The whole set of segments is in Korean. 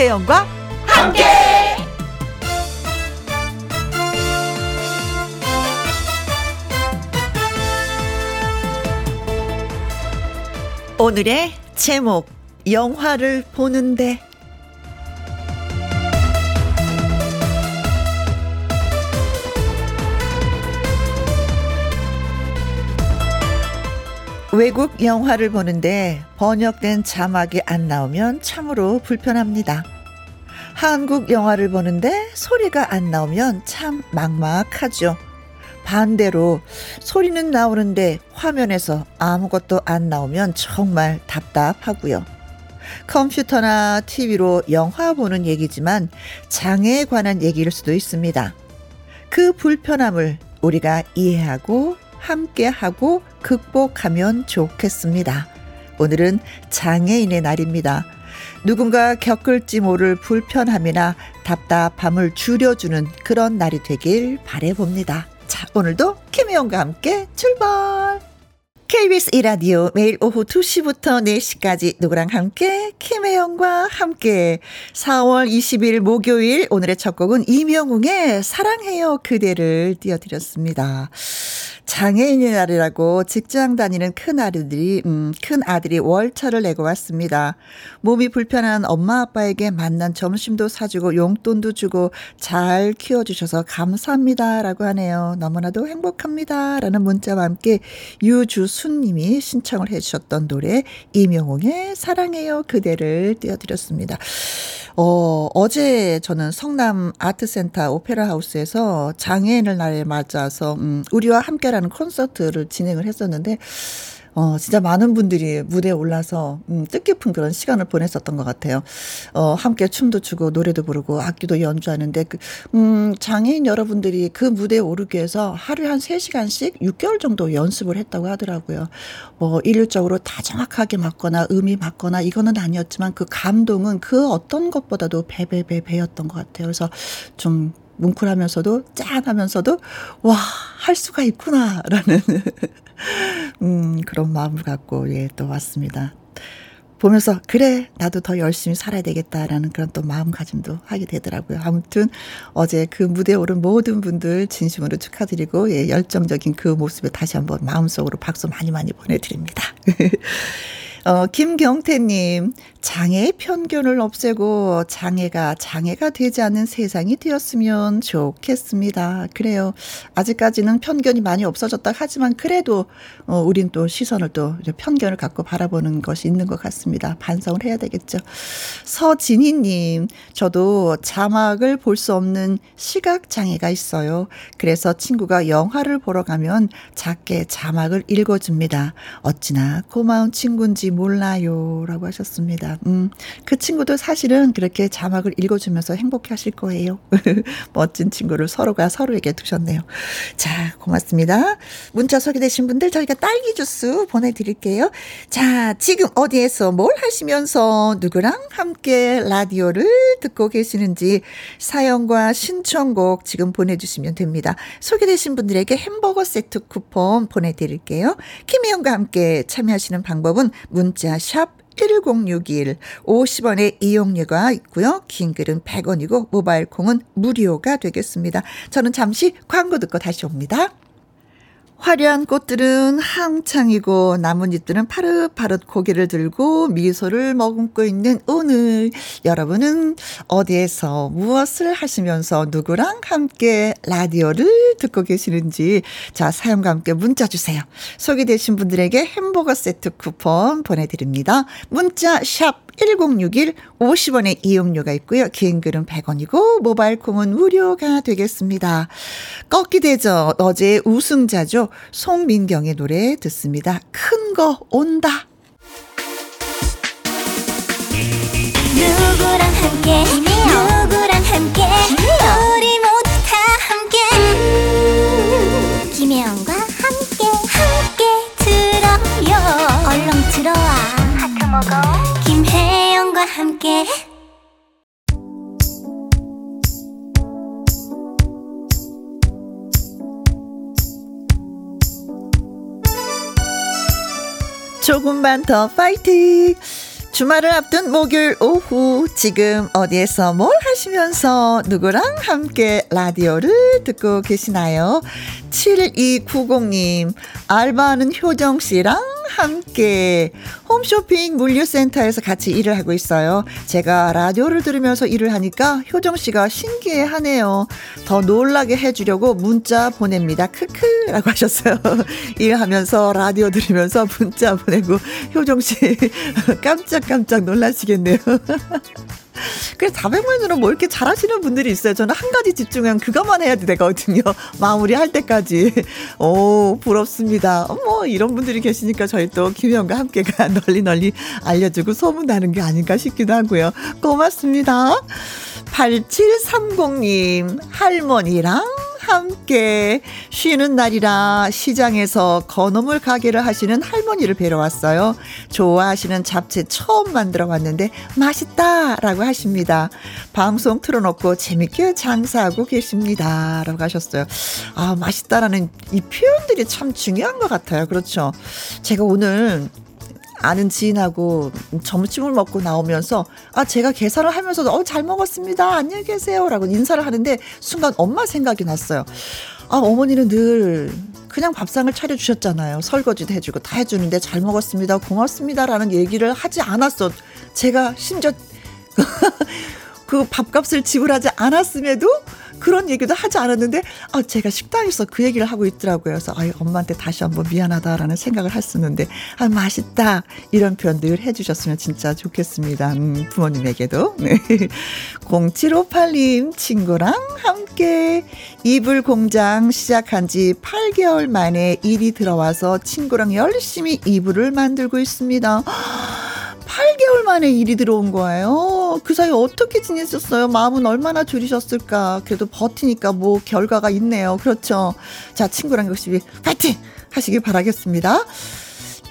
김혜영과 함께. 오늘의 제목 영화를 보는데 외국 영화를 보는데 번역된 자막이 안 나오면 참으로 불편합니다. 한국 영화를 보는데 소리가 안 나오면 참 막막하죠. 반대로 소리는 나오는데 화면에서 아무것도 안 나오면 정말 답답하고요. 컴퓨터나 TV로 영화 보는 얘기지만 장애에 관한 얘기일 수도 있습니다. 그 불편함을 우리가 이해하고 함께하고 극복하면 좋겠습니다. 오늘은 장애인의 날입니다. 누군가 겪을지 모를 불편함이나 답답함을 줄여주는 그런 날이 되길 바래봅니다. 자, 오늘도 김혜영과 함께 출발! KBS 이라디오 매일 오후 2시부터 4시까지 누구랑 함께 김혜영과 함께 4월 20일 목요일 오늘의 첫 곡은 이명웅의 사랑해요 그대를 띄워드렸습니다. 장애인의 날이라고 직장 다니는 큰 아들이 음, 큰 아들이 월차를 내고 왔습니다. 몸이 불편한 엄마 아빠에게 만난 점심도 사주고 용돈도 주고 잘 키워주셔서 감사합니다라고 하네요. 너무나도 행복합니다라는 문자와 함께 유주순님이 신청을 해주셨던 노래 이명웅의 사랑해요 그대를 띄워드렸습니다. 어, 어제 저는 성남 아트센터 오페라 하우스에서 장애인을 날에 맞아서 음, 우리와 함께라는 콘서트를 진행을 했었는데 어, 진짜 많은 분들이 무대에 올라서, 음, 뜻깊은 그런 시간을 보냈었던 것 같아요. 어, 함께 춤도 추고, 노래도 부르고, 악기도 연주하는데, 그, 음, 장애인 여러분들이 그 무대에 오르기 위해서 하루에 한 3시간씩 6개월 정도 연습을 했다고 하더라고요. 뭐, 일률적으로 다 정확하게 맞거나, 음이 맞거나, 이거는 아니었지만 그 감동은 그 어떤 것보다도 배배배 배였던 것 같아요. 그래서 좀, 뭉클하면서도 짠하면서도 와 할 수가 있구나라는 음 그런 마음을 갖고 예또 왔습니다. 보면서 그래 나도 더 열심히 살아야 되겠다라는 그런 또 마음가짐도 하게 되더라고요. 아무튼 어제 그 무대에 오른 모든 분들 진심으로 축하드리고 예 열정적인 그 모습에 다시 한번 마음속으로 박수 많이 많이 보내드립니다. 어, 김경태님, 장애의 편견을 없애고 장애가 장애가 되지 않는 세상이 되었으면 좋겠습니다. 그래요. 아직까지는 편견이 많이 없어졌다 하지만 그래도, 어, 우린 또 시선을 또 편견을 갖고 바라보는 것이 있는 것 같습니다. 반성을 해야 되겠죠. 서진희님, 저도 자막을 볼 수 없는 시각 장애가 있어요. 그래서 친구가 영화를 보러 가면 작게 자막을 읽어줍니다. 어찌나 고마운 친구인지 몰라요. 라고 하셨습니다. 음, 그 친구도 사실은 그렇게 자막을 읽어주면서 행복해 하실 거예요. 멋진 친구를 서로가 서로에게 두셨네요. 자, 고맙습니다. 문자 소개되신 분들 저희가 딸기 주스 보내드릴게요. 자, 지금 어디에서 뭘 하시면서 누구랑 함께 라디오를 듣고 계시는지 사연과 신청곡 지금 보내주시면 됩니다. 소개되신 분들에게 햄버거 세트 쿠폰 보내드릴게요. 김혜영과 함께 참여하시는 방법은 문자 샵 1061, 50원의 이용료가 있고요. 긴 글은 100원이고 모바일 콩은 무료가 되겠습니다. 저는 잠시 광고 듣고 다시 옵니다. 화려한 꽃들은 한창이고 나뭇잎들은 파릇파릇 고개를 들고 미소를 머금고 있는 오늘 여러분은 어디에서 무엇을 하시면서 누구랑 함께 라디오를 듣고 계시는지 자 사연과 함께 문자 주세요. 소개되신 분들에게 햄버거 세트 쿠폰 보내드립니다. 문자 샵1061 50원의 이용료가 있고요. 긴 글은 100원이고 모바일 콩은 무료가 되겠습니다. 꺾기 대전 어제 우승자죠. 송민경의 노래 듣습니다. 큰 거 온다. 누구랑 함께 누구랑 함께 우리 모두 다 함께 음, 김혜영과 함께 함께 들어요 얼렁 들어와 하트 먹어 김혜영과 함께 조금만 더 파이팅! 주말을 앞둔 목요일 오후 지금 어디에서 뭘 하시면서 누구랑 함께 라디오를 듣고 계시나요? 7290님 알바하는 효정 씨랑 함께 홈쇼핑 물류센터에서 같이 일을 하고 있어요. 제가 라디오를 들으면서 일을 하니까 효정 씨가 신기해 하네요. 더 놀라게 해주려고 문자 보냅니다. 크크 라고 하셨어요. 일하면서 라디오 들으면서 문자 보내고 효정 씨 깜짝깜짝 놀라시겠네요. 그래서 400만원으로 뭐 이렇게 잘하시는 분들이 있어요. 저는 한 가지 집중하면 그것만 해야 되거든요. 마무리할 때까지. 오, 부럽습니다. 어머, 이런 분들이 계시니까 저희 또 김혜영과 함께가 널리 널리 알려주고 소문나는 게 아닌가 싶기도 하고요. 고맙습니다. 8730님, 할머니랑 함께 쉬는 날이라 시장에서 건어물 가게를 하시는 할머니를 뵈러 왔어요. 좋아하시는 잡채 처음 만들어 왔는데 맛있다라고 하십니다. 방송 틀어놓고 재밌게 장사하고 계십니다. 라고 하셨어요. 아, 맛있다라는 이 표현들이 참 중요한 것 같아요. 그렇죠. 제가 오늘 아는 지인하고 점심을 먹고 나오면서 아 제가 계산을 하면서 어잘 먹었습니다 안녕히 계세요라고 인사를 하는데 순간 엄마 생각이 났어요. 아 어머니는 늘 그냥 밥상을 차려 주셨잖아요. 설거지도 해주고 다 해주는데 잘 먹었습니다 고맙습니다라는 얘기를 하지 않았어. 제가 심지어 그 밥값을 지불하지 않았음에도 그런 얘기도 하지 않았는데 아 제가 식당에서 그 얘기를 하고 있더라고요. 그래서 아 엄마한테 다시 한번 미안하다라는 생각을 했었는데 아 맛있다 이런 표현 늘 해주셨으면 진짜 좋겠습니다. 음, 부모님에게도 네. 0758님 친구랑 함께 이불 공장 시작한 지 8개월 만에 일이 들어와서 친구랑 열심히 이불을 만들고 있습니다. 8개월 만에 일이 들어온 거예요. 그 사이 어떻게 지내셨어요? 마음은 얼마나 졸이셨을까? 그래도 버티니까 뭐 결과가 있네요. 그렇죠. 자, 친구랑 역시 파이팅! 하시길 바라겠습니다.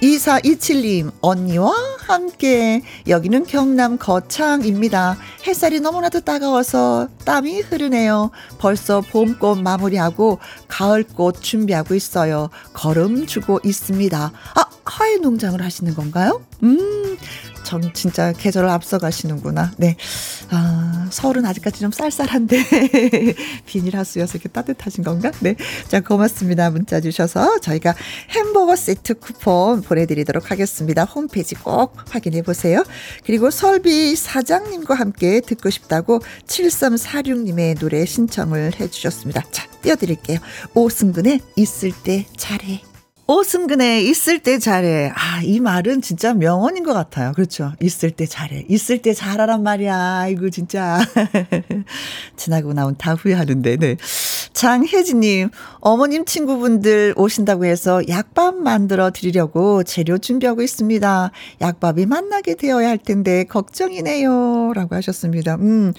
2427님, 언니와 함께, 여기는 경남 거창입니다. 햇살이 너무나도 따가워서 땀이 흐르네요. 벌써 봄꽃 마무리하고 가을꽃 준비하고 있어요. 걸음 주고 있습니다. 아, 하회 농장을 하시는 건가요? 음, 전 진짜 계절을 앞서가시는구나. 네. 아, 서울은 아직까지 좀 쌀쌀한데 비닐하우스여서 이렇게 따뜻하신 건가? 네. 자, 고맙습니다. 문자 주셔서 저희가 햄버거 세트 쿠폰 보내드리도록 하겠습니다. 홈페이지 꼭 확인해 보세요. 그리고 설비 사장님과 함께 듣고 싶다고 7346님의 노래 신청을 해 주셨습니다. 자, 띄워드릴게요. 오승근의 있을 때 잘해. 오승근의 있을 때 잘해. 아, 이 말은 진짜 명언인 것 같아요. 그렇죠. 있을 때 잘해. 있을 때 잘하란 말이야. 이거 진짜. 지나고 나온 다 후회하는데, 네. 장혜진님, 어머님 친구분들 오신다고 해서 약밥 만들어 드리려고 재료 준비하고 있습니다. 약밥이 만나게 되어야 할 텐데, 걱정이네요. 라고 하셨습니다. 음,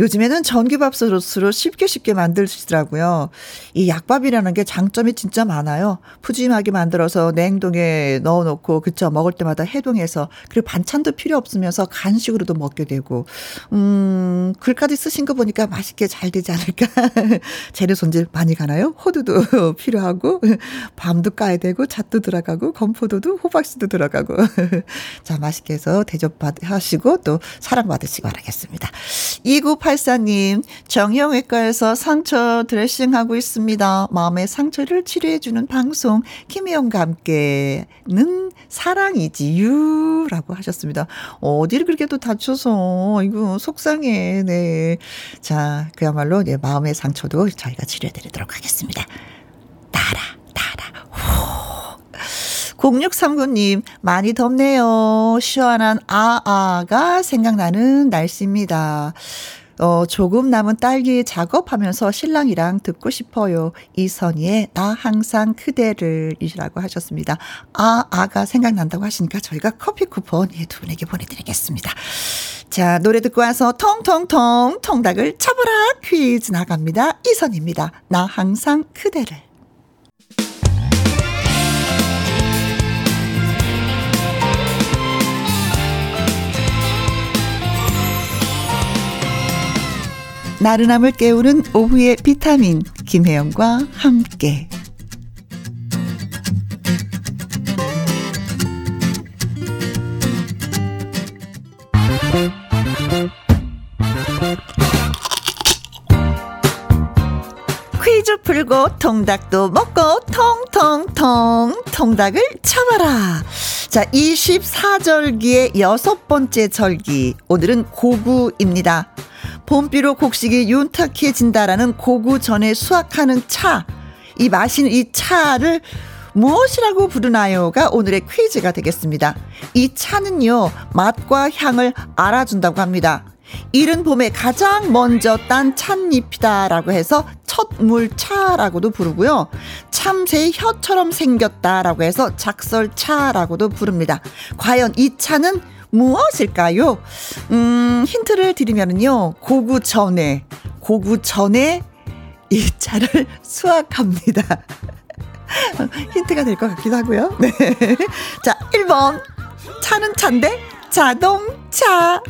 요즘에는 전기밥솥으로 쉽게 쉽게 만들시더라고요. 이 약밥이라는 게 장점이 진짜 많아요. 푸짐하게 만들어서 냉동에 넣어놓고 그쵸 먹을 때마다 해동해서 그리고 반찬도 필요 없으면서 간식으로도 먹게 되고 음 글까지 쓰신 거 보니까 맛있게 잘 되지 않을까 재료 손질 많이 가나요? 호두도 필요하고 밤도 까야 되고 잣도 들어가고 건포도도 호박씨도 들어가고 자 맛있게 해서 대접받 하시고 또 사랑 받으시기 바라겠습니다. 2984님 정형외과에서 상처 드레싱하고 있습니다. 마음의 상처를 치료해주는 방송 김 김혜영과 함께는 사랑이지유 라고 하셨습니다. 어디를 그렇게 또 다쳐서 이거 속상해. 네. 자, 그야말로 네, 마음의 상처도 저희가 치료해드리도록 하겠습니다. 따라, 따라, 후. 0639님, 많이 덥네요. 시원한 아아가 생각나는 날씨입니다. 어, 조금 남은 딸기 작업하면서 신랑이랑 듣고 싶어요. 이선희의 나 항상 그대를 이라고 하셨습니다. 아, 아가 생각난다고 하시니까 저희가 커피 쿠폰 예, 두 분에게 보내드리겠습니다. 자, 노래 듣고 와서 통통통 통닭을 쳐보라 퀴즈 나갑니다. 이선입니다. 나 항상 그대를. 나른함을 깨우는 오후의 비타민 김혜영과 함께 퀴즈 풀고 통닭도 먹고 통통통 통닭을 참아라 자, 24절기의 여섯 번째 절기. 오늘은 고구입니다. 봄비로 곡식이 윤탁해진다라는 고구 전에 수확하는 차. 이 마신 이 차를 무엇이라고 부르나요가 오늘의 퀴즈가 되겠습니다. 이 차는요, 맛과 향을 알아준다고 합니다. 이른 봄에 가장 먼저 딴 찻잎이다라고 해서 첫물차라고도 부르고요. 참새의 혀처럼 생겼다라고 해서 작설차라고도 부릅니다. 과연 이 차는 무엇일까요? 음, 힌트를 드리면요. 고구 전에, 고구 전에 이 차를 수확합니다. 힌트가 될 것 같기도 하고요. 네. 자, 1번. 차는 차인데 자동차.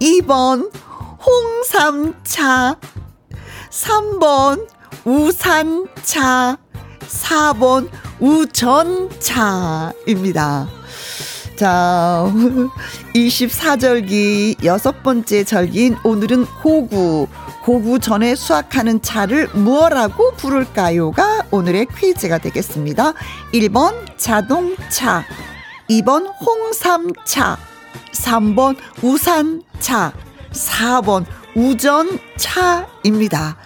2번 홍삼차 3번 우산차 4번 우전차입니다. 자, 24절기 여섯 번째 절기인 오늘은 호구. 호구 전에 수확하는 차를 무엇라고 부를까요가 오늘의 퀴즈가 되겠습니다. 1번 자동차, 2번 홍삼차, 3번 우산차, 4번 우전차입니다.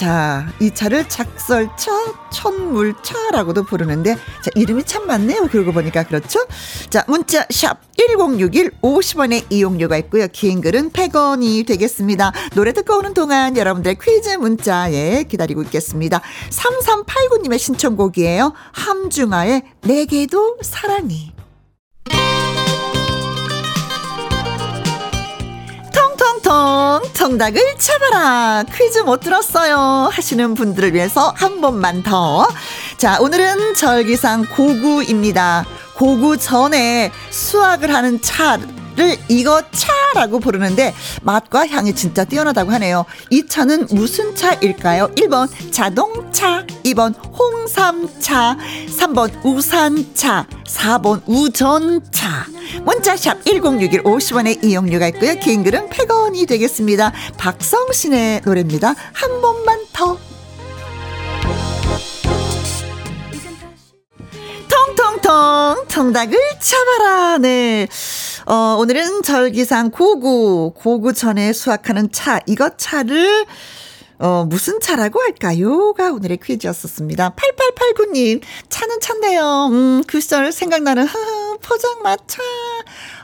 자, 이 차를 작설차, 천물차라고도 부르는데, 자, 이름이 참 많네요. 그러고 보니까 그렇죠? 자, 문자, 샵, 1061, 50원의 이용료가 있고요. 긴 글은 100원이 되겠습니다. 노래 듣고 오는 동안 여러분들의 퀴즈 문자에 기다리고 있겠습니다. 3389님의 신청곡이에요. 함중아의 내게도 사랑이. 통통 정답을 잡아라 퀴즈 못 들었어요 하시는 분들을 위해서 한 번만 더 자 오늘은 절기상 고구입니다 고구 전에 수확을 하는 차를 이거 차라고 부르는데 맛과 향이 진짜 뛰어나다고 하네요. 이 차는 무슨 차일까요? 1번 자동차, 2번 홍삼차, 3번 우산차, 4번 우전차. 문자샵 1061 50원의 이용료가 있고요. 긴 글은 100원 이 되겠습니다. 박성신의 노래입니다. 한 번만 더. 통통통 통닭을 잡아라. 네. 어, 오늘은 절기상 고구, 고구전에 수확하는 차, 이것 차를 어, 무슨 차라고 할까요?가 오늘의 퀴즈였었습니다. 8889님, 차는 차인데요. 음, 그 시절 생각나는, 흐흐, 포장마차.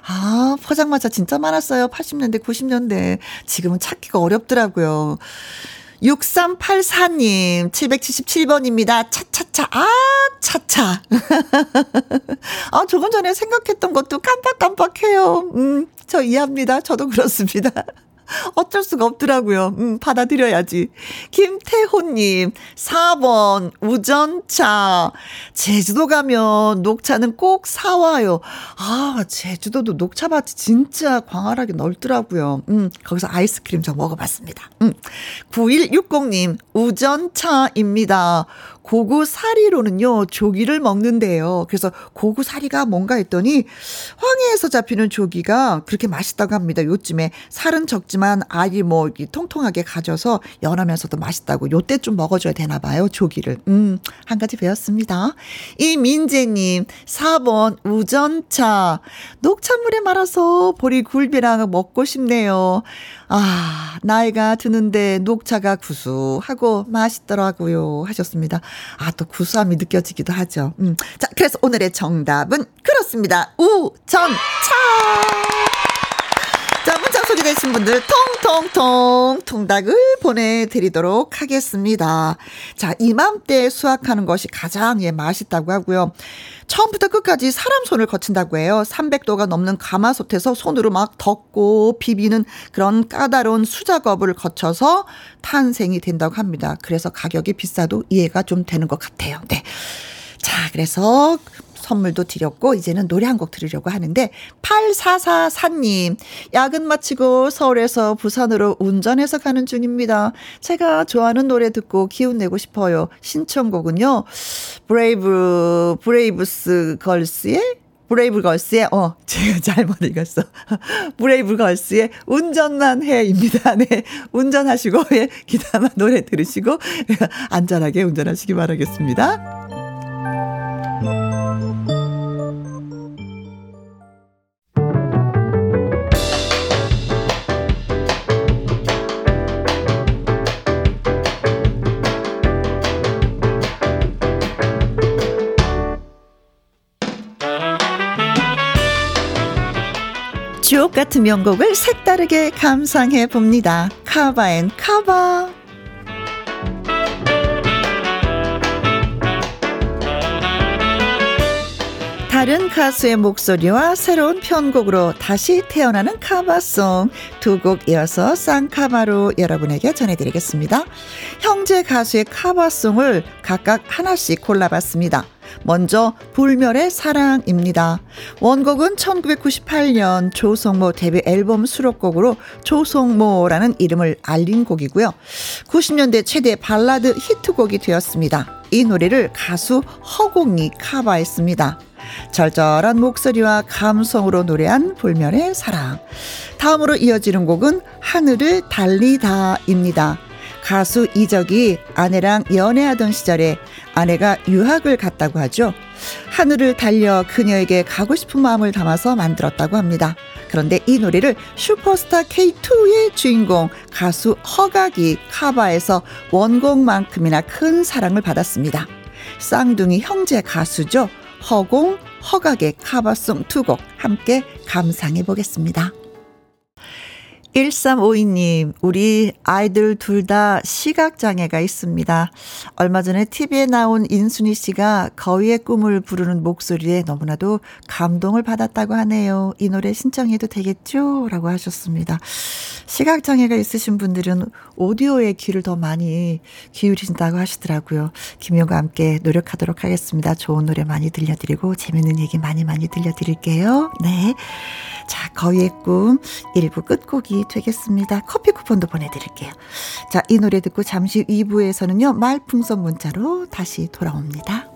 아, 포장마차 진짜 많았어요. 80년대, 90년대. 지금은 찾기가 어렵더라고요. 6384님, 777번입니다. 차차차, 아, 차차. 아, 조금 전에 생각했던 것도 깜빡깜빡해요. 음, 저 이해합니다. 저도 그렇습니다. 어쩔 수가 없더라고요. 음, 받아들여야지. 김태호님, 4번, 우전차. 제주도 가면 녹차는 꼭 사와요. 아, 제주도도 녹차밭이 진짜 광활하게 넓더라고요. 음, 거기서 아이스크림 저 먹어봤습니다. 음, 9160님, 우전차입니다. 고구사리로는요, 조기를 먹는데요. 그래서 고구사리가 뭔가 했더니, 황해에서 잡히는 조기가 그렇게 맛있다고 합니다. 요즘에 살은 적지만 알이 뭐, 통통하게 가져서 연하면서도 맛있다고. 요때 좀 먹어줘야 되나 봐요, 조기를. 음, 한 가지 배웠습니다. 이민재님, 4번, 우전차. 녹차물에 말아서 보리 굴비랑 먹고 싶네요. 아, 나이가 드는데 녹차가 구수하고 맛있더라고요. 하셨습니다. 아, 또 구수함이 느껴지기도 하죠. 음. 자, 그래서 오늘의 정답은 그렇습니다. 우전차! 소개되신 분들 통통통 통닭을 보내드리도록 하겠습니다. 자, 이맘때 수확하는 것이 가장 예, 맛있다고 하고요. 처음부터 끝까지 사람 손을 거친다고 해요. 300도가 넘는 가마솥에서 손으로 막 덮고 비비는 그런 까다로운 수작업을 거쳐서 탄생이 된다고 합니다. 그래서 가격이 비싸도 이해가 좀 되는 것 같아요. 네. 자, 그래서 선물도 드렸고 이제는 노래 한 곡 들으려고 하는데 8444님 야근 마치고 서울에서 부산으로 운전해서 가는 중입니다. 제가 좋아하는 노래 듣고 기운 내고 싶어요. 신청곡은요. 브레이브 브레이브스 걸스의 브레이브 걸스의, 어, 제가 잘못 읽었어. 브레이브 걸스의 운전만 해입니다. 네. 운전하시고, 예, 기타만 노래 들으시고, 안전하게 운전하시기 바라겠습니다. 주옥 같은 명곡을 색다르게 감상해 봅니다. cover and cover. 다른 가수의 목소리와 새로운 편곡으로 다시 태어나는 카바송 두 곡 이어서 쌍카바로 여러분에게 전해드리겠습니다. 형제 가수의 카바송을 각각 하나씩 골라봤습니다. 먼저 불멸의 사랑입니다. 원곡은 1998년 조성모 데뷔 앨범 수록곡으로 조성모라는 이름을 알린 곡이고요. 90년대 최대 발라드 히트곡이 되었습니다. 이 노래를 가수 허공이 카바했습니다. 절절한 목소리와 감성으로 노래한 불멸의 사랑. 다음으로 이어지는 곡은 하늘을 달리다입니다. 가수 이적이 아내랑 연애하던 시절에 아내가 유학을 갔다고 하죠. 하늘을 달려 그녀에게 가고 싶은 마음을 담아서 만들었다고 합니다. 그런데 이 노래를 슈퍼스타 K2의 주인공 가수 허각이 카바에서 원곡만큼이나 큰 사랑을 받았습니다. 쌍둥이 형제 가수죠. 허공, 허각의 카바송 두 곡 함께 감상해 보겠습니다. 1352님, 우리 아이들 둘 다 시각장애가 있습니다. 얼마 전에 TV에 나온 인순이 씨가 거위의 꿈을 부르는 목소리에 너무나도 감동을 받았다고 하네요. 이 노래 신청해도 되겠죠? 라고 하셨습니다. 시각장애가 있으신 분들은 오디오에 귀를 더 많이 기울이신다고 하시더라고요. 김효과 함께 노력하도록 하겠습니다. 좋은 노래 많이 들려드리고 재밌는 얘기 많이 많이 들려드릴게요. 네. 자, 거위의 꿈 1부 끝곡이 되겠습니다. 커피 쿠폰도 보내드릴게요. 자, 이 노래 듣고 잠시 2부에서는요, 말풍선 문자로 다시 돌아옵니다.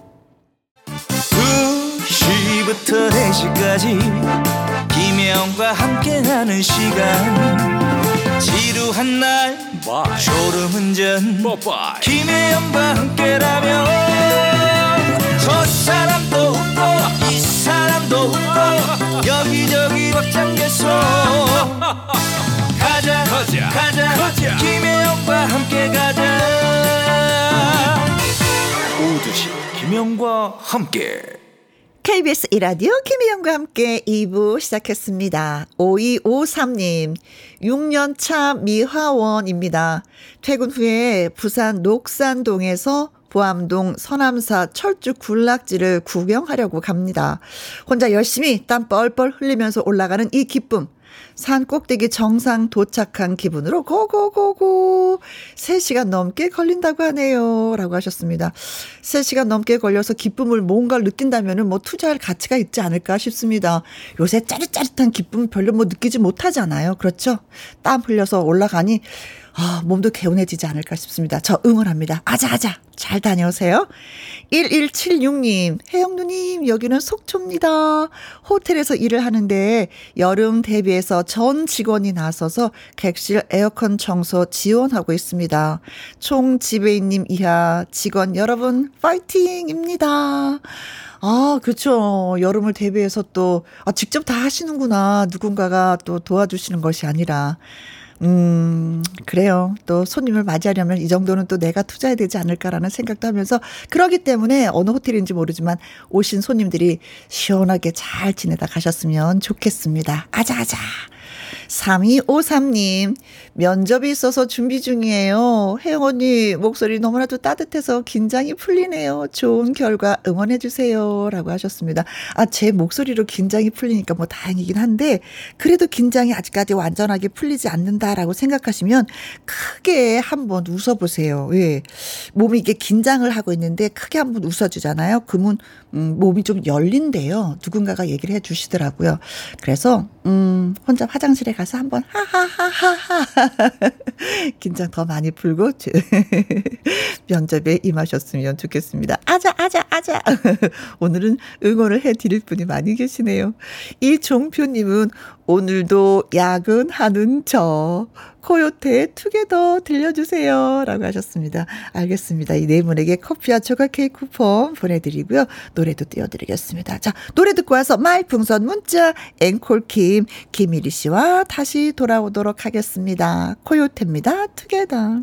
2시부터 4시까지 김혜영과 함께하는 시간 지루한 날 졸음운전 김혜영과 함께라면 저 사람도 웃고 이 사람도 웃고 여기저기 벅장개소 가자 가자 가자, 가자. 김혜영과 함께 가자 오두시 김혜영과 함께 KBS 이라디오 김희영과 함께 2부 시작했습니다. 5253님, 6년차 미화원입니다. 퇴근 후에 부산 녹산동에서 보암동 서남사 철쭉 군락지를 구경하려고 갑니다. 혼자 열심히 땀 뻘뻘 흘리면서 올라가는 이 기쁨. 산 꼭대기 정상 도착한 기분으로 고고고고 3시간 넘게 걸린다고 하네요. 라고 하셨습니다. 3시간 넘게 걸려서 기쁨을 뭔가를 느낀다면 뭐 투자할 가치가 있지 않을까 싶습니다. 요새 짜릿짜릿한 기쁨 별로 뭐 느끼지 못하잖아요. 그렇죠? 땀 흘려서 올라가니 아, 몸도 개운해지지 않을까 싶습니다. 저 응원합니다. 아자아자. 잘 다녀오세요. 1176님, 혜영누님, 여기는 속초입니다. 호텔에서 일을 하는데 여름 대비해서 전 직원이 나서서 객실 에어컨 청소 지원하고 있습니다. 총 지배인님 이하 직원 여러분, 파이팅입니다. 아, 그렇죠. 여름을 대비해서 또, 아, 직접 다 하시는구나. 누군가가 또 도와주시는 것이 아니라. 음, 그래요. 또 손님을 맞이하려면 이 정도는 또 내가 투자해야 되지 않을까라는 생각도 하면서 그러기 때문에 어느 호텔인지 모르지만 오신 손님들이 시원하게 잘 지내다 가셨으면 좋겠습니다. 아자아자. 3253님, 면접이 있어서 준비 중이에요. 혜영 언니, 목소리 너무나도 따뜻해서 긴장이 풀리네요. 좋은 결과 응원해주세요. 라고 하셨습니다. 아, 제 목소리로 긴장이 풀리니까 뭐 다행이긴 한데, 그래도 긴장이 아직까지 완전하게 풀리지 않는다라고 생각하시면 크게 한번 웃어보세요. 예. 몸이 이게 긴장을 하고 있는데 크게 한번 웃어주잖아요. 그러면, 음, 몸이 좀 열린대요. 누군가가 얘기를 해 주시더라고요. 그래서, 음, 혼자 화장실에 가서 한번 하하하하하 긴장 더 많이 풀고 면접에 임하셨으면 좋겠습니다. 아자 아자 아자. 오늘은 응원을 해드릴 분이 많이 계시네요. 이종표님은 오늘도 야근하는 저 코요태 투게더 들려주세요. 라고 하셨습니다. 알겠습니다. 이 네 분에게 커피와 조각 케이크 쿠폰 보내드리고요. 노래도 띄워드리겠습니다. 자, 노래 듣고 와서 말풍선 문자 앵콜킴 김일희 씨와 다시 돌아오도록 하겠습니다. 코요태입니다. 투게더.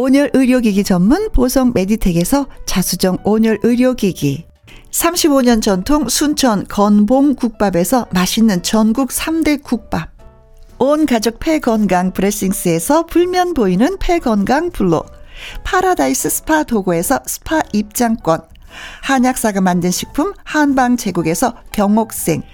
온열 의료기기 전문 보성 메디텍에서 자수정 온열 의료기기. 35년 전통 순천 건봉 국밥에서 맛있는 전국 3대 국밥. 온 가족 폐건강 브레싱스에서 불면 보이는 폐건강 블로 파라다이스 스파 도고에서 스파 입장권. 한약사가 만든 식품 한방 제국에서 경옥생.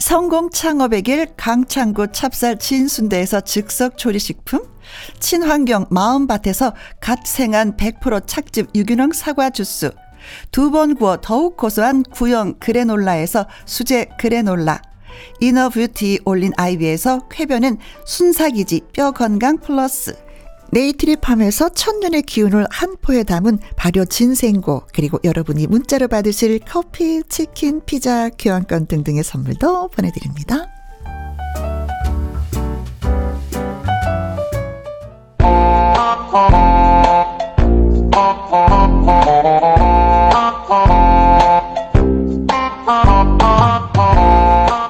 성공 창업의 길 강창구 찹쌀 진순대에서 즉석 조리식품 친환경 마음밭에서 갓 생한 100% 착즙 유기농 사과 주스. 두 번 구워 더욱 고소한 구형 그래놀라에서 수제 그래놀라. inner beauty 올린 아이비에서 쾌변은 순삭이지 뼈 건강 플러스. 네이트리팜에서 천년의 기운을 한 포에 담은 발효 진생고. 그리고 여러분이 문자로 받으실 커피, 치킨, 피자, 교환권 등등의 선물도 보내드립니다.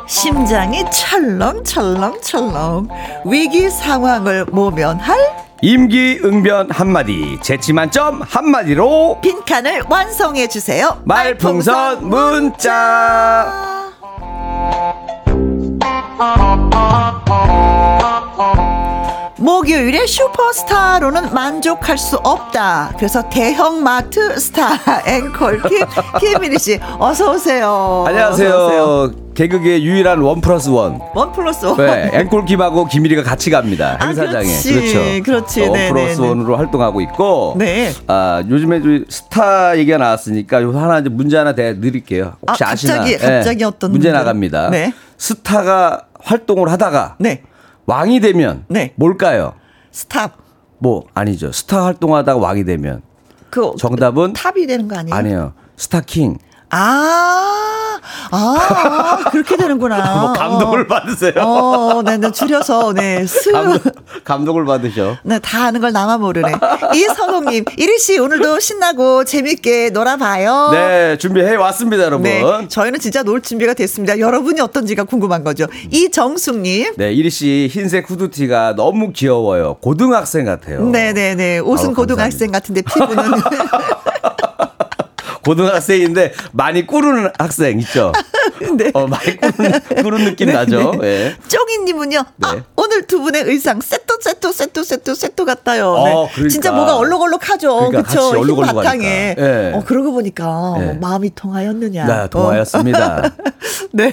심장이 철렁철렁철렁. 위기 상황을 모면할 임기응변 한마디 재치만점 한마디로 빈칸을 완성해 주세요. 말풍선 문자 목요일에 슈퍼스타로는 만족할 수 없다. 그래서 대형 마트 스타 앵콜킴 김민희 씨 어서 오세요. 안녕하세요 어서 오세요. 개그계 유일한 one plus one one plus one. 네, 앵콜킴하고 김일이가 같이 갑니다 아, 행사장에 그렇지. 그렇죠 그렇지. one 네, 플러스 네, 네. one으로 활동하고 있고 네. 아 요즘에 저 스타 얘기가 나왔으니까 요 하나 이제 문제 하나 내 드릴게요 혹시 아, 아, 시나 갑자기, 갑자기 어떤 문제 문제? 나갑니다 네. 스타가 활동을 하다가 네. 왕이 되면 네. 뭘까요? stop. 뭐 아니죠. 스타 활동하다가 왕이 되면 그 정답은 top이 되는 거 아니에요? 아니에요. 스타킹. 아, 아, 아, 그렇게 되는구나. 뭐 감동을 받으세요. 어, 네, 네, 줄여서, 네, 스. 감동, 감동을 받으셔. 네, 다 아는 걸 나만 모르네. 이선홍님, 이리씨, 오늘도 신나고 재밌게 놀아봐요. 네, 준비해 왔습니다, 여러분. 네, 네. 저희는 진짜 놀 준비가 됐습니다. 여러분이 어떤지가 궁금한 거죠. 이정숙님. 네, 이리 씨 흰색 후드티가 너무 귀여워요. 고등학생 같아요. 네네네. 옷은 아우, 고등학생 같은데 피부는. 고등학생인데 많이 꾸르는 학생 있죠. 네. 어, 많이 꾸르는, 꾸르는 느낌 나죠. 예. 쪼기님은요. 아, 네. 오늘 두 분의 의상 세트 세트 세트 세트 세트 같아요. 네. 어, 그러니까. 진짜 뭐가 얼룩얼룩하죠. 그러니까 그쵸? 바탕에. 네. 어 그러고 보니까 네. 마음이 통하였느냐. 네, 동화였습니다. 어. 네.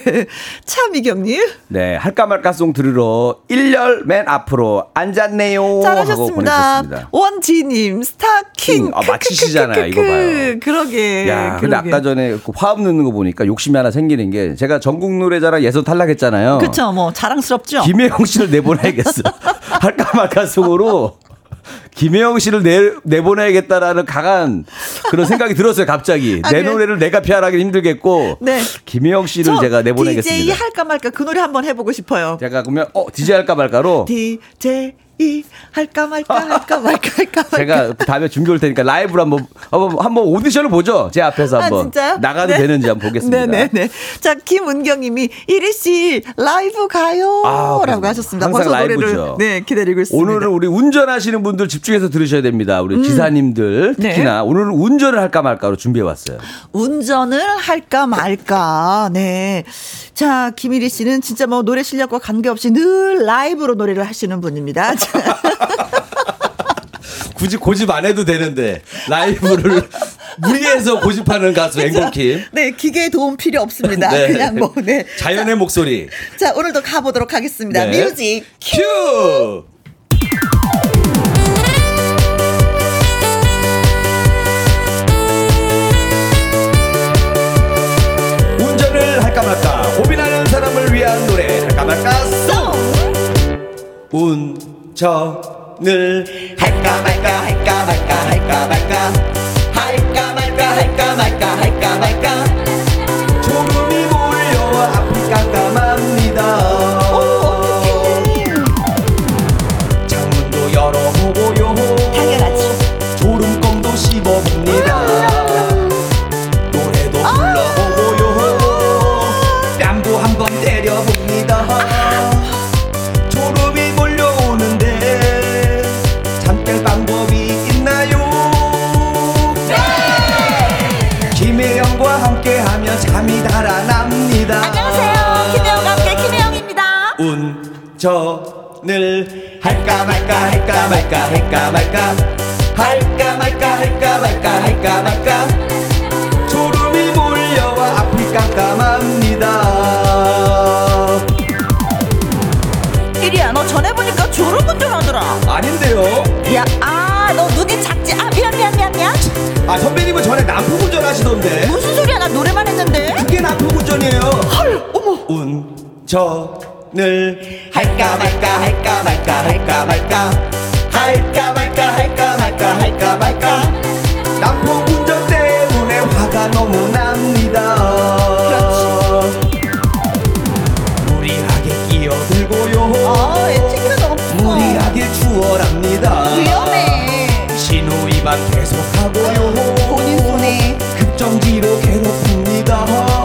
차미경님. 네, 할까 말까송 들으러 1열 맨 앞으로 앉았네요. 잘하셨습니다. 원지님 스타킹. 아, 맞히시잖아요. 이거 봐요. 그러게. 야, 근데 그러게. 아까 전에 그 화음 넣는 거 보니까 욕심이 하나 생기는 게 제가 전국 노래자랑 예선 탈락했잖아요. 그쵸, 뭐 자랑스럽죠. 김혜영 씨를 내보내야겠어. 할까 말까 속으로 김혜영 씨를 내, 내보내야겠다라는 강한 그런 생각이 들었어요, 갑자기. 아, 내 네. 노래를 내가 피하라기 힘들겠고. 네. 김혜영 씨를 저 제가 DJ 내보내겠습니다. 할까 말까 그 노래 한번 해보고 싶어요. 제가 그러면 어 DJ 할까 말까로 DJ 이 할까 말까 할까 말까 할까 말까. 제가 다음에 준비 올 테니까 라이브로 한번 한번, 한번 오디션을 보죠. 제 앞에서 아, 한번 진짜요? 나가도 네. 되는지 한번 보겠습니다. 네네네. 자, 김은경님이 이리 씨 라이브 가요. 아, 라고 하셨습니다. 항상 벌써 노래를 라이브죠. 네 기다리고 있습니다. 오늘은 우리 운전하시는 분들 집중해서 들으셔야 됩니다. 우리 기사님들 네. 특히나 오늘은 운전을 할까 말까로 준비해 왔어요. 운전을 할까 말까. 네. 자, 김일희 씨는 진짜 뭐 노래 실력과 관계없이 늘 라이브로 노래를 하시는 분입니다. 자, 굳이 고집 안 해도 되는데 라이브를 무리해서 고집하는 가수 앵콜킴. 네, 기계의 도움 필요 없습니다. 네. 그냥 뭐, 네. 자연의 목소리. 자, 오늘도 가보도록 하겠습니다. 네. 뮤직. 큐. 위한 노래. 할까 말까? 송 운전을 할까 말까 할까 말까 할까 말까. 할까 말까 할까 말까 할까 말까 잠이 달아납니다. 안녕하세요. 김혜영과 함께 김혜영입니다. 운전을 할까 말까 할까 말까 할까 말까. 할까 말까 할까 말까 할까 말까. 졸음이 몰려와 앞이 깜깜합니다. 일이야, 너 전에 보니까 졸음 운전하더라. 아닌데요? 야, 아, 아 선배님은 전에 남포운전 하시던데 무슨 소리야? 나 노래만 했는데. 그게 남포운전이에요 헐, 어머. 운전을 할까 말까 할까 말까 할까 말까 할까 말까 할까 말까 할까 말까 남포 운전 때문에 화가 너무 납니다 계속하고요 본인 손에. 급정지로 괴롭힙니다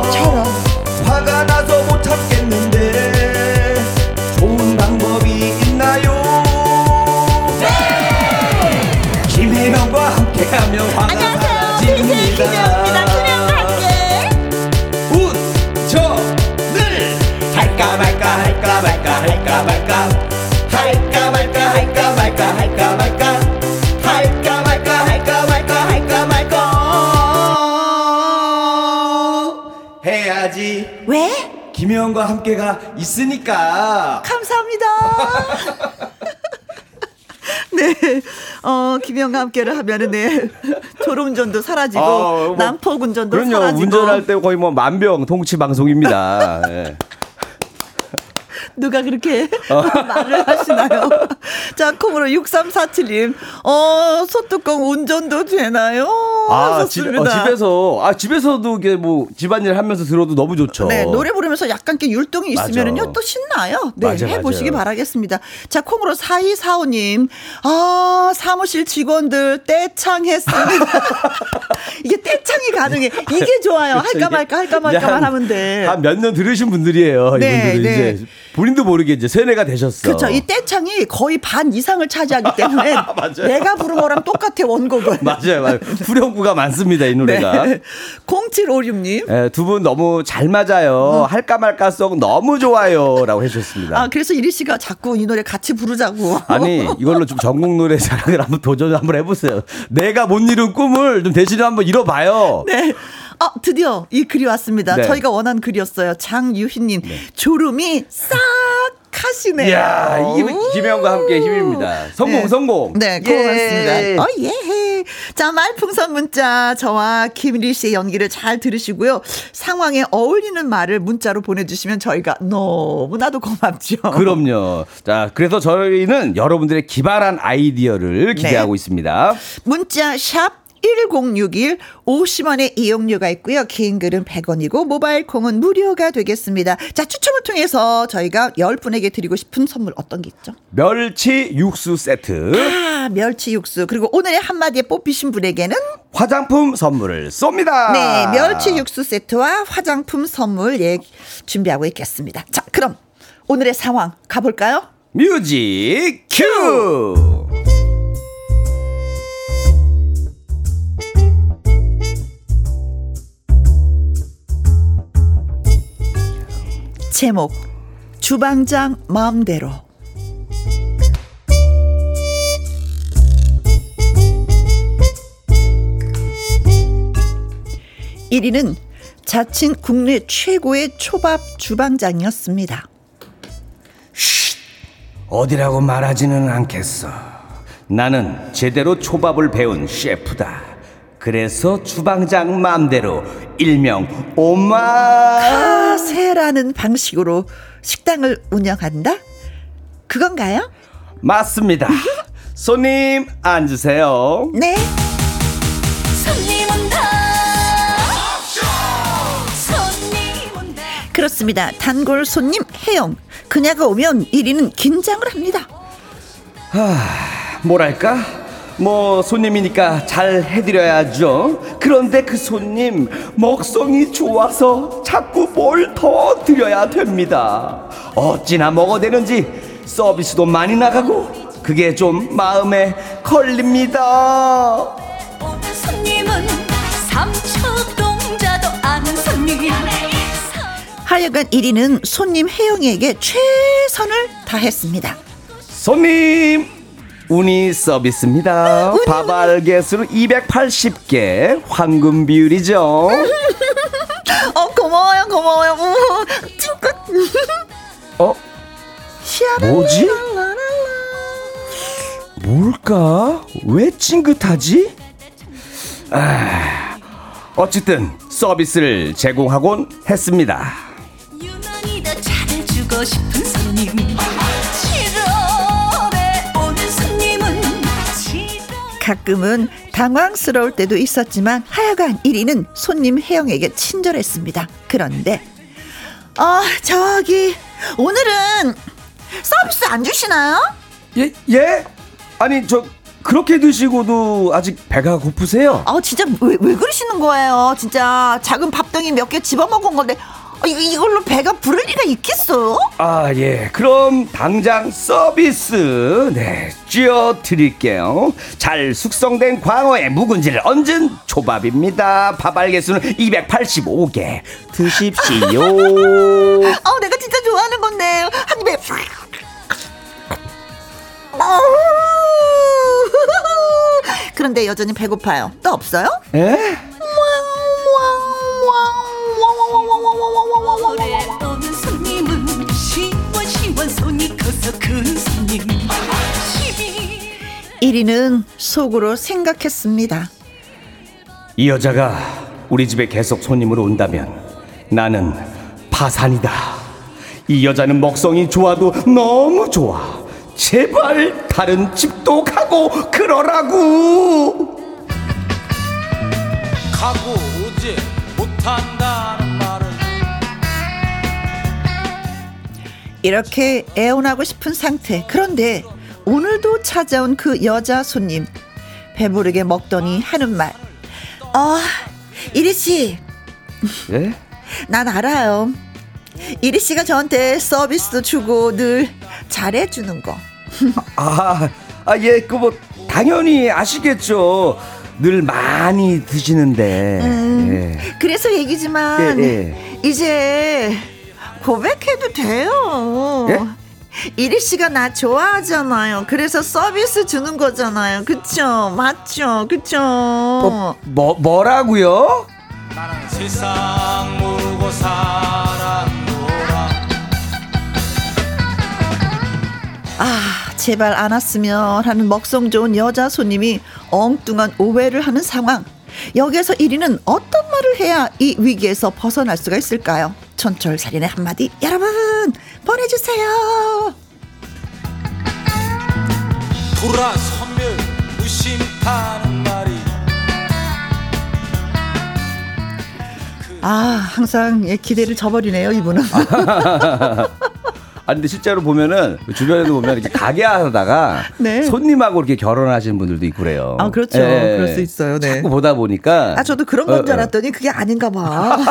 김혜영과 함께가 있으니까 감사합니다. 네, 어 김영과 함께를 하면은 네 졸음운전도 사라지고 아, 뭐, 난폭운전도 그럼요 사라지고 운전할 때 거의 뭐 만병 통치 방송입니다 예. 누가 그렇게 어. 말을 하시나요? 자, 콩으로 6347님, 어, 소뚜껑 운전도 되나요? 아, 집, 하셨습니다. 어, 집에서, 아, 집에서도 이게 뭐 집안일 하면서 들어도 너무 좋죠. 네, 노래 부르면서 약간 게 율동이. 있으면은요, 또 신나요. 네, 맞아, 해보시기 맞아요. 바라겠습니다. 자, 콩으로 4245님, 아, 사무실 직원들 떼창했습니다. 이게 떼창이 가능해. 이게 좋아요. 할까 말까, 할까 말까만 하면 돼. 한 몇 년 들으신 분들이에요. 네, 이분들은 네. 이제 본인도 모르게 이제 세뇌가 되셨어. 그렇죠. 이 떼창이 거의 반 이상을 차지하기 때문에. 내가 부른 거랑 똑같아 원곡은. 맞아요, 맞아요. 후렴구가 많습니다, 이 노래가. 네. 0756님. 예, 두분 너무 잘 맞아요. 할까 말까 송 너무 좋아요. 라고 해주셨습니다. 아, 그래서 이리 씨가 자꾸 이 노래 같이 부르자고. 아니 이걸로 좀 전국 노래 자랑을 한번 도전 한번 해보세요. 내가 못 이룬 꿈을 좀 대신에 한번 이뤄봐요. 네. 아, 드디어 이 글이 왔습니다. 네. 저희가 원한 글이었어요. 장유희님. 졸음이 싹 하시네요. 이야 이게 김혜영과 함께 힘입니다. 성공 네. 성공. 네, 예. 고맙습니다. 어, 예. 자, 말풍선 문자 저와 김일희 씨의 연기를 잘 들으시고요. 상황에 어울리는 말을 문자로 보내주시면 저희가 너무나도 고맙죠. 그럼요. 자, 그래서 저희는 여러분들의 기발한 아이디어를 기대하고 네. 있습니다. 문자 샵 1061 50원의 이용료가 있고요. 긴 글은 100원이고 모바일 콩은 무료가 되겠습니다. 자, 추첨을 통해서 저희가 10분에게 드리고 싶은 선물 어떤 게 있죠? 멸치 육수 세트 아, 멸치 육수. 그리고 오늘의 한마디에 뽑히신 분에게는 화장품 선물을 쏩니다. 네, 멸치 육수 세트와 화장품 선물 예 준비하고 있겠습니다. 자, 그럼 오늘의 상황 가볼까요? 뮤직 큐. 제목 주방장 마음대로 1위는 자칭 국내 최고의 초밥 주방장이었습니다. 어디라고 말하지는 않겠어. 나는 제대로 초밥을 배운 셰프다. 그래서 주방장 맘대로 일명 오마. 카세라는 방식으로 식당을 운영한다? 그건가요? 맞습니다. 손님 앉으세요. 네. 그렇습니다. 단골 손님 혜영. 그녀가 오면 1위는 긴장을 합니다. 뭐랄까? 뭐 손님이니까 잘 해드려야죠. 그런데 그 손님 먹성이 좋아서 자꾸 뭘 더 드려야 됩니다. 어찌나 먹어대는지 서비스도 많이 나가고 그게 좀 마음에 걸립니다. 오늘 손님은 삼척동자도 아는 손님 하여간 1위는 손님 혜영이에게 최선을 다했습니다. 손님 운이 서비스입니다. 밥알 개수는 280개 황금 비율이죠. 어 고마워요 고마워요. 우, 찡긋. 어? 뭐지? 뭘까? 왜 찡긋하지? 아, 어쨌든 서비스를 제공하곤 했습니다. 가끔은 당황스러울 때도 있었지만 하여간 1위는 손님 혜영에게 친절했습니다. 그런데 아 저기 오늘은 서비스 안 주시나요? 예? 예? 아니 저 그렇게 드시고도 아직 배가 고프세요? 아 진짜 왜, 왜 그러시는 거예요? 진짜 작은 밥덩이 몇 개 집어먹은 건데 아, 이- 이걸로 배가 부를 리가 있겠어? 아, 예. 그럼 당장 서비스 네, 쥐어 드릴게요. 잘 숙성된 광어의 묵은지를 얹은 초밥입니다. 밥알 개수는 285개. 드십시오. 아 내가 진짜 좋아하는 건데 한 입에 그런데 여전히 배고파요. 또 없어요? 에? 올해 오는 손님은 시원시원 손이 커서 큰 손님 12 1위는 속으로 생각했습니다. 이 여자가 우리 집에 계속 손님으로 온다면 나는 파산이다. 이 여자는 먹성이 좋아도 너무 좋아. 제발 다른 집도 가고 그러라고. 가고 못한다는 말은 이렇게 애원하고 싶은 상태. 그런데 오늘도 찾아온 그 여자 손님. 배부르게 먹더니 하는 말. 어, 이리 씨, 예? 난 알아요. 이리 씨가 저한테 서비스도 주고 늘 잘해주는 거. 아, 아, 예, 그 뭐 당연히 아시겠죠. 늘 많이 드시는데. 예. 그래서 얘기지만 예, 이제 고백해도 돼요. 예? 이리 씨가 나 좋아하잖아요. 그래서 서비스 주는 거잖아요. 그쵸? 맞죠? 그쵸? 어, 뭐 뭐라고요? 세상 모르고 살았노라 아, 제발 안 왔으면 하는 먹성 좋은 여자 손님이 엉뚱한 오해를 하는 상황. 여기에서 1위는 어떤 말을 해야 이 위기에서 벗어날 수가 있을까요? 천철살인의 한마디 여러분 보내주세요. 돌아서면 무심하는 말이 아 항상 예, 기대를 저버리네요 이분은. 아 근데 실제로 보면은 주변에도 보면 이렇게 가게 하다가 네. 손님하고 이렇게 결혼하시는 분들도 있고 그래요. 아, 그렇죠. 예. 그럴 수 있어요. 네. 자꾸 보다 보니까 아, 저도 그런 건줄 어, 어. 알았더니 그게 아닌가 봐.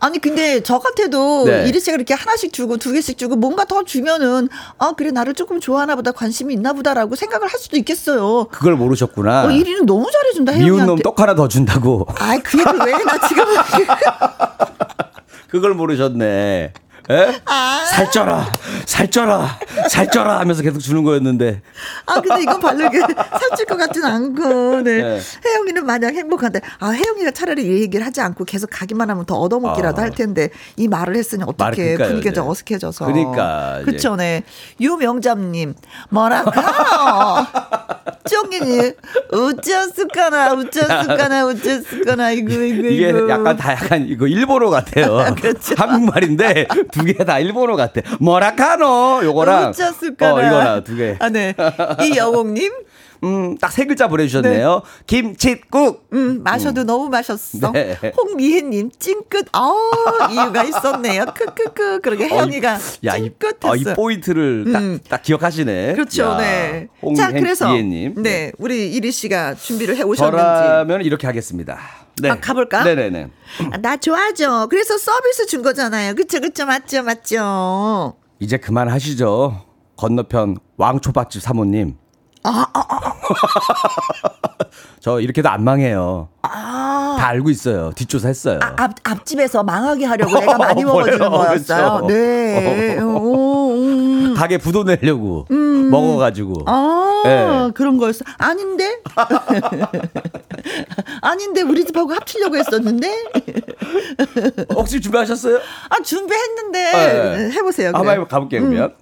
아니, 근데 저 같아도 네. 이리 씨가 이렇게 하나씩 주고 두 개씩 주고 뭔가 더 주면은 아, 그래, 나를 조금 좋아하나 보다, 관심이 있나 보다라고 생각을 할 수도 있겠어요. 그걸 모르셨구나. 어, 이리는 너무 잘해준다, 미운. 놈 떡 하나 더 준다고. 아이, 그 얘기 왜나 지금. 그걸 모르셨네. 에? 아. 살쪄라, 살쪄라, 살쪄라 하면서 계속 주는 거였는데. 아, 근데 이건 바르게 살찔 것 같진 않고, 네. 네. 혜영이는 마냥 행복한데, 아, 혜영이가 차라리 이 얘기를 하지 않고 계속 가기만 하면 더 얻어먹기라도 아. 할 텐데, 이 말을 했으니 어떻게 분위기가. 좀 어색해져서. 그러니까, 이제. 그쵸, 네. 유명잡님, 뭐랄까? 쫑이니, 어쩌스까나, 어쩌스까나, 어쩌스까나, 이거, 이거, 이게 이거. 약간 다 약간 이거 일본어 같아요. 그렇죠. 한국말인데 두 개 다 일본어 같아. 뭐라카노 요거랑. 어 이거랑 두 개. 아, 네. 이영옥님, 음, 딱 세 글자 보내주셨네요. 김치국. 음, 마셔도 너무 마셨어. 네. 홍미혜님, 찡긋, 아 이유가 있었네요. 크크크. 그러게 혜영이가 야, 이, 찡긋했어. 아, 이 포인트를 딱, 음. 딱 기억하시네. 그렇죠, 야, 네. 홍, 자, 그래서 님 네, 우리 이리 씨가 준비를 해 오셨는지. 저라면 이렇게 하겠습니다. 네. 아, 가볼까? 네네네. 아, 나 좋아하죠. 그래서 서비스 준 거잖아요. 그쵸, 그쵸, 맞죠, 맞죠. 이제 그만하시죠. 건너편 왕초밥집 사모님. 아, 아, 아, 저 이렇게도 안 망해요. 아. 다 알고 있어요. 뒷조사 했어요. 아, 앞, 앞집에서 망하게 하려고 내가 많이 먹어주는 뭐예요? 거였어요. 그쵸. 네. 오, 음. 가게 부도 내려고 먹어가지고. 아, 네. 그런 거였어. 아닌데? 아닌데, 우리 집하고 합치려고 했었는데? 혹시 준비하셨어요? 아, 준비했는데. 네. 해보세요. 그래. 한번 가볼게요, 그러면.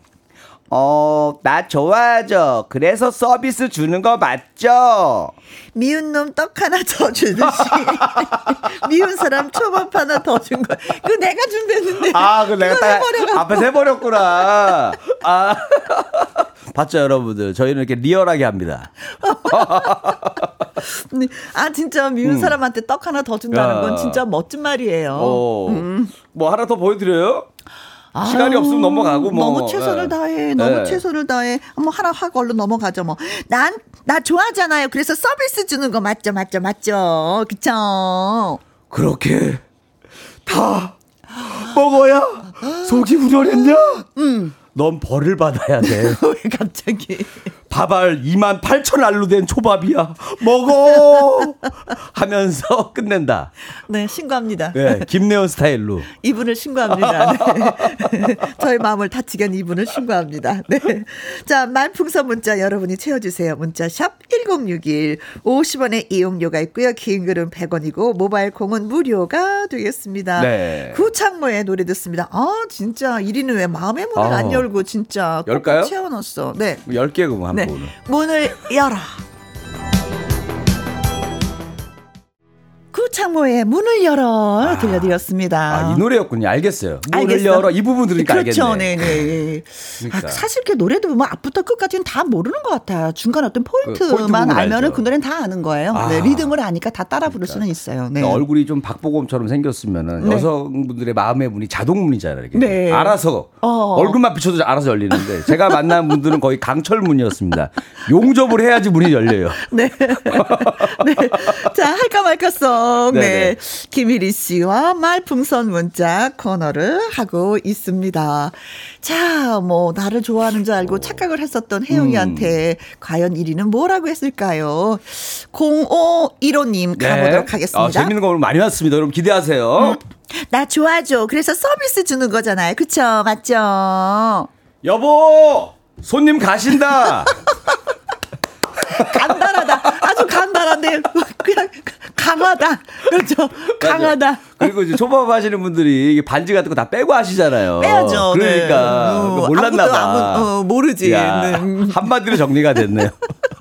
어, 나 좋아하죠. 그래서 서비스 주는 거 맞죠? 미운 놈 떡 하나 더 주듯이. 미운 사람 초밥 하나 더 준 거. 그거 내가 준비했는데. 아, 그 내가 딱. 앞에서 해버렸구나. 아. 봤죠, 여러분들. 저희는 이렇게 리얼하게 합니다. 네. 아, 진짜 미운 사람한테 떡 하나 더 준다는 건 음. 야. 진짜 멋진 말이에요. 어. 뭐 하나 더 보여드려요? 시간이 없으면 넘어가고 뭐. 너무 최선을 예. 다해. 너무 예. 최선을 다해. 뭐 하나 하고 얼른 넘어가죠 뭐. 난 나 좋아하잖아요. 그래서 서비스 주는 거 맞죠, 맞죠, 맞죠. 그쵸? 그렇게 다 먹어야 속이 우려냈냐? 음. 넌 벌을 받아야 돼. 왜 갑자기? 밥알 2만 8천 알로 된 초밥이야. 먹어! 하면서 끝낸다. 네, 신고합니다. 네, 김내원 스타일로. 이분을 신고합니다. 네. 저의 마음을 다치게 한 이분을 신고합니다. 네. 자, 말풍선 문자 여러분이 채워주세요. 문자 샵 1061. 50원의 이용료가 있고요. 긴 글은 100원이고 모바일 콩은 무료가 되겠습니다. 네. 구창모의 노래 듣습니다. 아, 진짜 1위는 왜 마음의 문을 아. 안 열고 진짜 꼭 열까요? 채워놨어. 네. 10개 그럼 한번 네. 문을 열어. 창모의 문을 열어 들려드렸습니다. 아, 이 노래였군요. 알겠어요. 문을 알겠어. 열어. 이 부분 들으니까 그렇죠, 알겠네. 네네. 그러니까. 아, 사실 이렇게 노래도 뭐 앞부터 끝까지는 다 모르는 것 같아요. 중간 어떤 그 포인트 포인트만 부분 알면은. 그 노래는 다 아는 거예요. 아. 네, 리듬을 아니까 다 따라 부를 수는 있어요. 네. 그러니까 얼굴이 좀 박보검처럼 생겼으면은 네. 여성분들의 마음의 문이 자동문이잖아요. 이렇게. 네. 알아서 어. 얼굴만 비춰도 알아서 열리는데 제가 만난 분들은 거의 강철 문이었습니다. 용접을 해야지 문이 열려요. 네. 네. 자, 할까 말까 송. 네. 네네. 김일희 씨와 말풍선 문자 코너를 하고 있습니다. 자, 뭐, 나를 좋아하는 줄 알고 착각을 했었던 혜영이한테 음. 과연 1위는 뭐라고 했을까요? 0515님 가보도록 하겠습니다. 아, 재밌는 거 오늘 많이 왔습니다. 여러분 기대하세요. 나 좋아줘. 그래서 서비스 주는 거잖아요. 그쵸? 맞죠? 여보, 손님 가신다. 간단하다. 아주 간단한데, 그냥 강하다. 그렇죠? 강하다. 그리고 이제 초밥 하시는 분들이 반지 같은 거 다 빼고 하시잖아요. 빼야죠. 네. 그러니까 어, 몰랐나 봐. 아무- 어, 모르지. 야, 네. 한마디로 정리가 됐네요.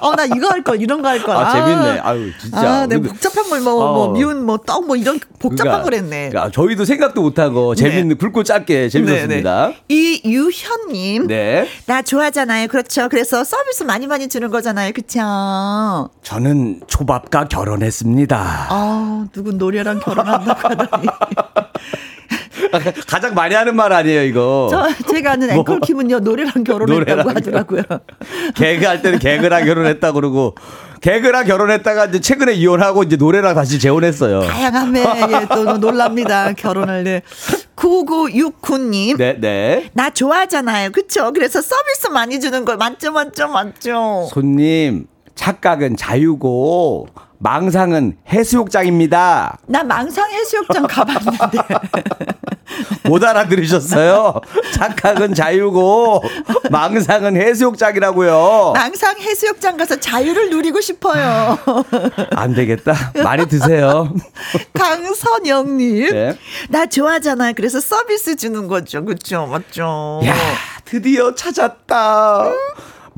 어, 나 이거 할 걸, 이런 거 할 걸. 아, 재밌네. 아유, 진짜. 아, 네, 근데- 복잡한 걸 뭐, 뭐, 어. 미운 뭐, 떡 뭐, 이런 복잡한 걸 했네. 그러니까 저희도 생각도 못하고 재밌는 굵고 짧게 재밌었습니다. 네, 네. 이유현님. 네. 나 좋아하잖아요. 그렇죠. 그래서 서비스 많이 많이 주는 거잖아요. 그쵸? 아, 저는 초밥과 결혼 했습니다. 누군 노래랑 결혼한다고 하다니. 가장 많이 하는 말 아니에요, 이거. 저, 제가 아는 뭐? 앵콜킴은요, 노래랑 결혼했다고 노래랑 하더라고요. 개그 할 때는 개그랑 결혼했다 그러고 개그랑 결혼했다가 이제 최근에 이혼하고 이제 노래랑 다시 재혼했어요. 다양한 매에 또 놀랍니다. 결혼을, 네. 9969님. 네, 네. 나 좋아하잖아요. 그쵸? 그래서 서비스 많이 주는 걸 맞죠, 맞죠, 맞죠. 손님, 착각은 자유고 망상은 해수욕장입니다. 나 망상 해수욕장 가봤는데. 못 알아들으셨어요? 착각은 자유고 망상은 해수욕장이라고요. 망상 해수욕장 가서 자유를 누리고 싶어요. 안 되겠다. 많이 드세요. 강선영님. 네. 나 좋아하잖아요. 그래서 서비스 주는 거죠. 그쵸? 맞죠? 야, 드디어 찾았다.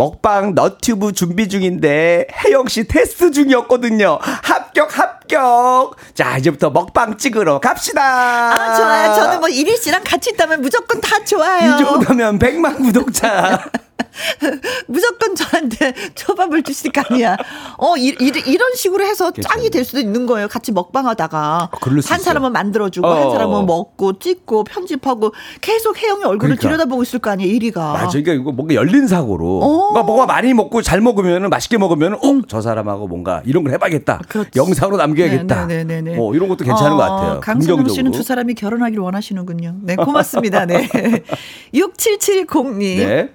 먹방 너튜브 준비 중인데 혜영 씨 테스트 중이었거든요. 합격 합격. 자 이제부터 먹방 찍으러 갑시다. 아, 좋아요. 저는 뭐 이리 씨랑 같이 있다면 무조건 다 좋아요. 이 정도면 100만 구독자. 무조건 저한테 초밥을 주실 거 아니야. 어, 이, 이, 이런 식으로 해서 짱이 될 수도 있는 거예요. 같이 먹방하다가. 아, 한. 사람은 만들어주고, 어. 한 사람은 먹고, 찍고, 편집하고, 계속 혜영이 얼굴을 그러니까. 들여다보고 있을 거 아니에요, 1위가. 맞아, 그러니까 이거 뭔가 열린 사고로. 어. 그러니까 뭐가 많이 먹고 잘 먹으면 맛있게 먹으면 어, 저 사람하고 뭔가 이런 걸 해봐야겠다. 그렇지. 영상으로 남겨야겠다. 네, 네, 네, 네. 어, 이런 것도 괜찮은 것 같아요. 강선영 씨는. 두 사람이 결혼하기를 원하시는군요. 네, 고맙습니다. 네. 6770님. 네.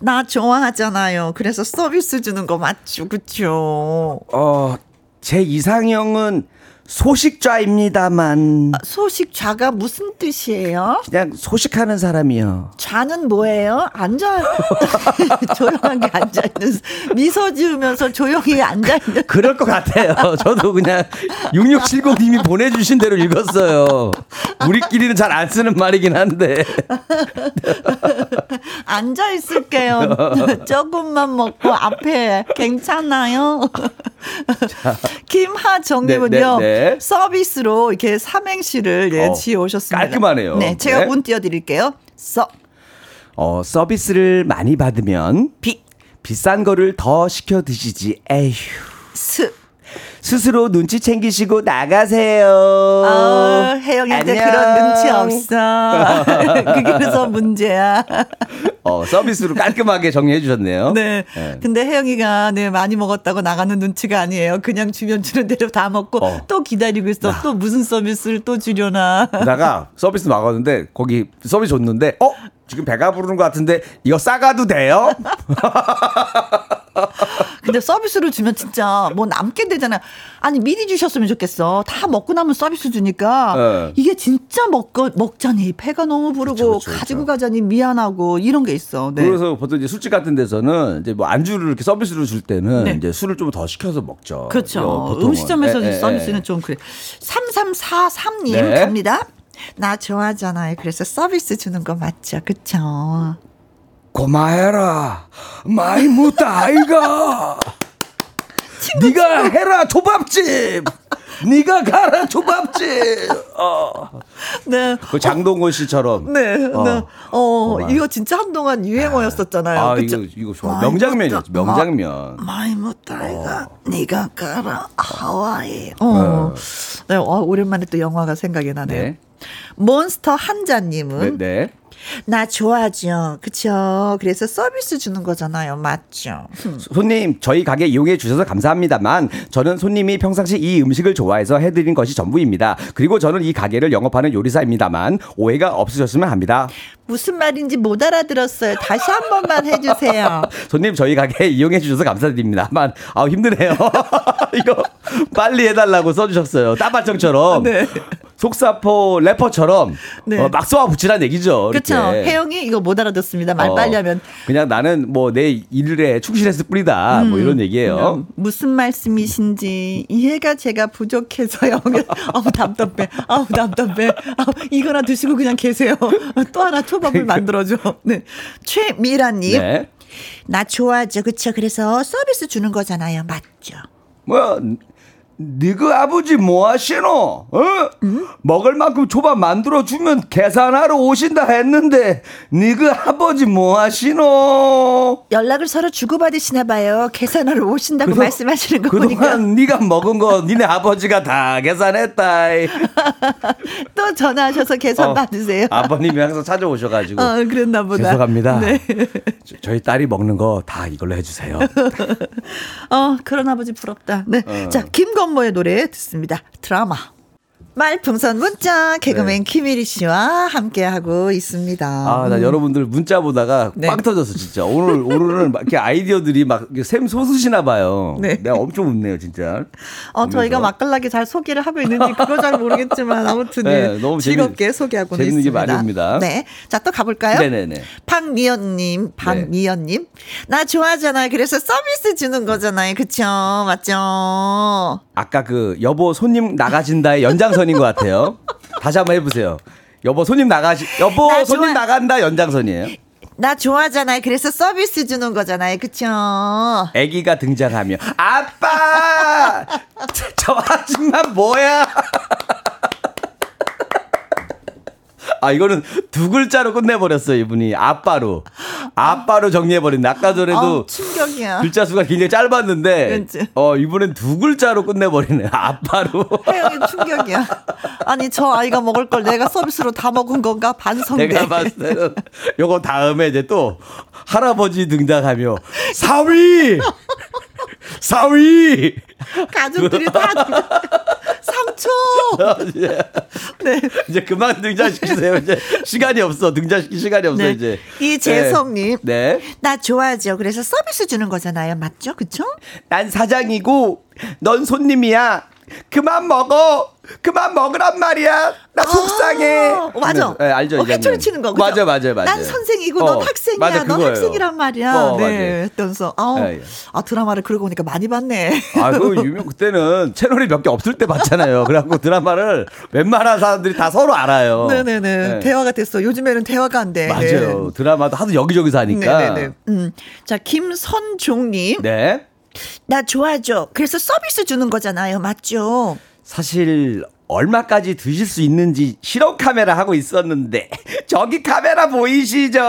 나 좋아하잖아요. 그래서 서비스 주는 거 맞죠? 그쵸? 어, 제 이상형은 소식좌입니다만 소식 좌가 무슨 뜻이에요? 그냥 소식하는 사람이요. 좌는 뭐예요? 앉아 조용하게 앉아 있는 미소 지으면서 조용히 앉아 있는 그럴 것 같아요. 저도 그냥 6670님이 보내주신 대로 읽었어요. 우리끼리는 잘 안 쓰는 말이긴 한데. 앉아 있을게요. 조금만 먹고 앞에 괜찮아요. 김하정님은요 네, 네, 네. 서비스로 이렇게 삼행시를 예, 어, 지어 오셨습니다. 깔끔하네요. 네, 제가 네. 운 띄워드릴게요. 서 어, 서비스를 많이 받으면 비 비싼 거를 더 시켜 드시지. 에휴. 스. 스스로 눈치 챙기시고 나가세요. 어, 혜영이한테. 그런 눈치 없어. 그게 그래서 문제야. 어, 서비스로 깔끔하게 정리해 주셨네요. 네. 네. 근데 혜영이가 네 많이 먹었다고 나가는 눈치가 아니에요. 그냥 주면 주는 대로 다 먹고 어. 또 기다리고 있어. 또 무슨 서비스를 또 주려나. 게다가 서비스 나가는데 거기 서비스 줬는데 어 지금 배가 부르는 것 같은데 이거 싸가도 돼요? 근데 서비스를 주면 진짜 뭐 남게 되잖아요. 아니 미리 주셨으면 좋겠어. 다 먹고 나면 서비스 주니까 네. 이게 진짜 먹 먹자니 배가 너무 부르고 그쵸, 그쵸, 그쵸. 가지고 가자니 미안하고 이런 게 있어. 네. 그래서 보통 이제 술집 같은 데서는 이제 뭐 안주를 이렇게 서비스로 줄 때는 네. 이제 술을 좀 더 시켜서 먹죠. 그렇죠. 어. 음식점에서 예, 예, 서비스는 예. 좀 그래. 3343님 네. 갑니다. 나 좋아하잖아요. 그래서 서비스 주는 거 맞죠? 그쵸? 고마해라. 많이 묻다 아이가. 네가 해라 초밥집. 네가 가라 초밥집. 어. 네. 그 장동건 씨처럼. 네, 네. 어. 이거 진짜 한동안 유행어였었잖아요. 아 그쵸? 이거 이거 좋아. 묻다. 명장면. 많이 못다 이가 네가 가라 하와이. 어. 네, 어, 오랜만에 또 영화가 생각이 나네요. 네. 몬스터 네, 한자님은 네. 나 좋아하죠. 그쵸. 그래서 서비스 주는 거잖아요. 맞죠. 손님, 저희 가게 이용해 주셔서 감사합니다만 저는 손님이 평상시 이 음식을 좋아해서 해드린 것이 전부입니다. 그리고 저는 이 가게를 영업하는 요리사입니다만 오해가 없으셨으면 합니다. 무슨 말인지 못 알아들었어요. 다시 한 번만 해주세요. 손님, 저희 가게 이용해 주셔서 감사드립니다만 아 힘드네요. 이거 빨리 해달라고 써주셨어요. 따발정처럼. 네. 속사포 래퍼처럼 네. 어, 막 쏘아 붙이란 얘기죠. 그쵸. 이렇게. 혜영이 이거 못 알아듣습니다. 말 어, 빨리 하면. 그냥 나는 뭐 내 일에 충실했을 뿐이다. 뭐 이런 얘기예요. 음, 무슨 말씀이신지 이해가 제가 부족해서요. 아우 답답해. 아우 답답해. 아우 이거나 드시고 그냥 계세요. 또 하나 초밥을 만들어줘. 네. 최미라님. 네. 나 좋아하죠. 그쵸? 그래서 서비스 주는 거잖아요. 맞죠? 뭐야 니그 아버지 뭐 하시노? 어? 먹을 만큼 초밥 만들어 주면 계산하러 오신다 했는데 니그 아버지 뭐 하시노? 연락을 서로 주고받으시나 봐요. 계산하러 오신다고 말씀하시는 거 보니까 그동안 네가 먹은 거 니네 아버지가 다 계산했다. 또 전화하셔서 계산 어, 받으세요. 아버님이 항상 찾아오셔 가지고 어, 그랬나 보다. 죄송합니다. 네. 저- 저희 딸이 먹는 거 다 이걸로 해 주세요. 어, 그런 아버지 부럽다. 네. 어. 자, 김건 모의 노래 듣습니다. 드라마. 말풍선 문자 개그맨 김일희 씨와 함께하고 있습니다. 네. 아, 나 여러분들 문자 보다가 네. 빵 터졌어, 진짜. 오늘, 오늘은 막 이렇게 아이디어들이 막 이렇게 샘솟으시나 봐요. 네. 내가 엄청 웃네요, 진짜. 어, 저희가 보면서. 맛깔나게 잘 소개를 하고 있는지 그거 잘 모르겠지만 아무튼 네, 예, 너무 즐겁게 재밌- 소개하고는 재밌는 게 있습니다. 많이 옵니다. 네. 자, 또 가볼까요? 네네네. 네. 박미연님, 박미연님. 나 좋아하잖아요. 그래서 서비스 주는 거잖아요. 그쵸? 맞죠? 아까 그 여보 손님 나가신다의 연장선 인 것 같아요. 다시 한번 해보세요. 여보 손님 나가시, 여보 나 손님 좋아- 나간다 연장선이에요. 나 좋아하잖아요. 그래서 서비스 주는 거잖아요. 그쵸? 아기가 등장하며 아빠 저, 저 아줌마 뭐야 아 이거는 두 글자로 끝내버렸어요 이분이 아빠로 아빠로 정리해버린다 아까 전에도 아, 충격이야. 글자 수가 굉장히 짧았는데 그치. 어 이번엔 두 글자로 끝내버리네 아빠로 혜영이 충격이야. 아니, 저 아이가 먹을 걸 내가 서비스로 다 먹은 건가? 반성돼. 내가 봤을 때는 요거 다음에 이제 또 할아버지 등장하며 사위 사위 가족들이 다 삼촌. 네. 이제 그만 등장시키세요. 이제 시간이 없어. 등장시킬 시간이 없어 네. 이제. 이재성님. 네. 나 좋아하죠. 그래서 서비스 주는 거잖아요. 맞죠? 그쵸? 난 사장이고 넌 손님이야. 그만 먹어. 그만 먹으란 말이야. 나 속상해. 아, 맞아. 네, 알죠. 어. 회초리 치는 거. 그죠? 맞아, 맞아, 맞아. 난 선생이고 어, 넌 학생이야. 맞아, 넌. 학생이란 말이야. 어, 네. 했던서. 아, 예, 예. 아 드라마를 그러고 보니까 많이 봤네. 아, 그 유명 그때는 채널이 몇 개 없을 때 봤잖아요. 그래갖고 드라마를 웬만한 사람들이 다 서로 알아요. 네네네. 네. 대화가 됐어. 요즘에는 대화가 안 돼. 맞아요. 드라마도 하도 여기저기서 네. 하니까. 네네네. 음. 자, 김선종님. 네. 나 좋아하죠. 그래서 서비스 주는 거잖아요. 맞죠? 사실 얼마까지 드실 수 있는지 실험 카메라 하고 있었는데 저기 카메라 보이시죠?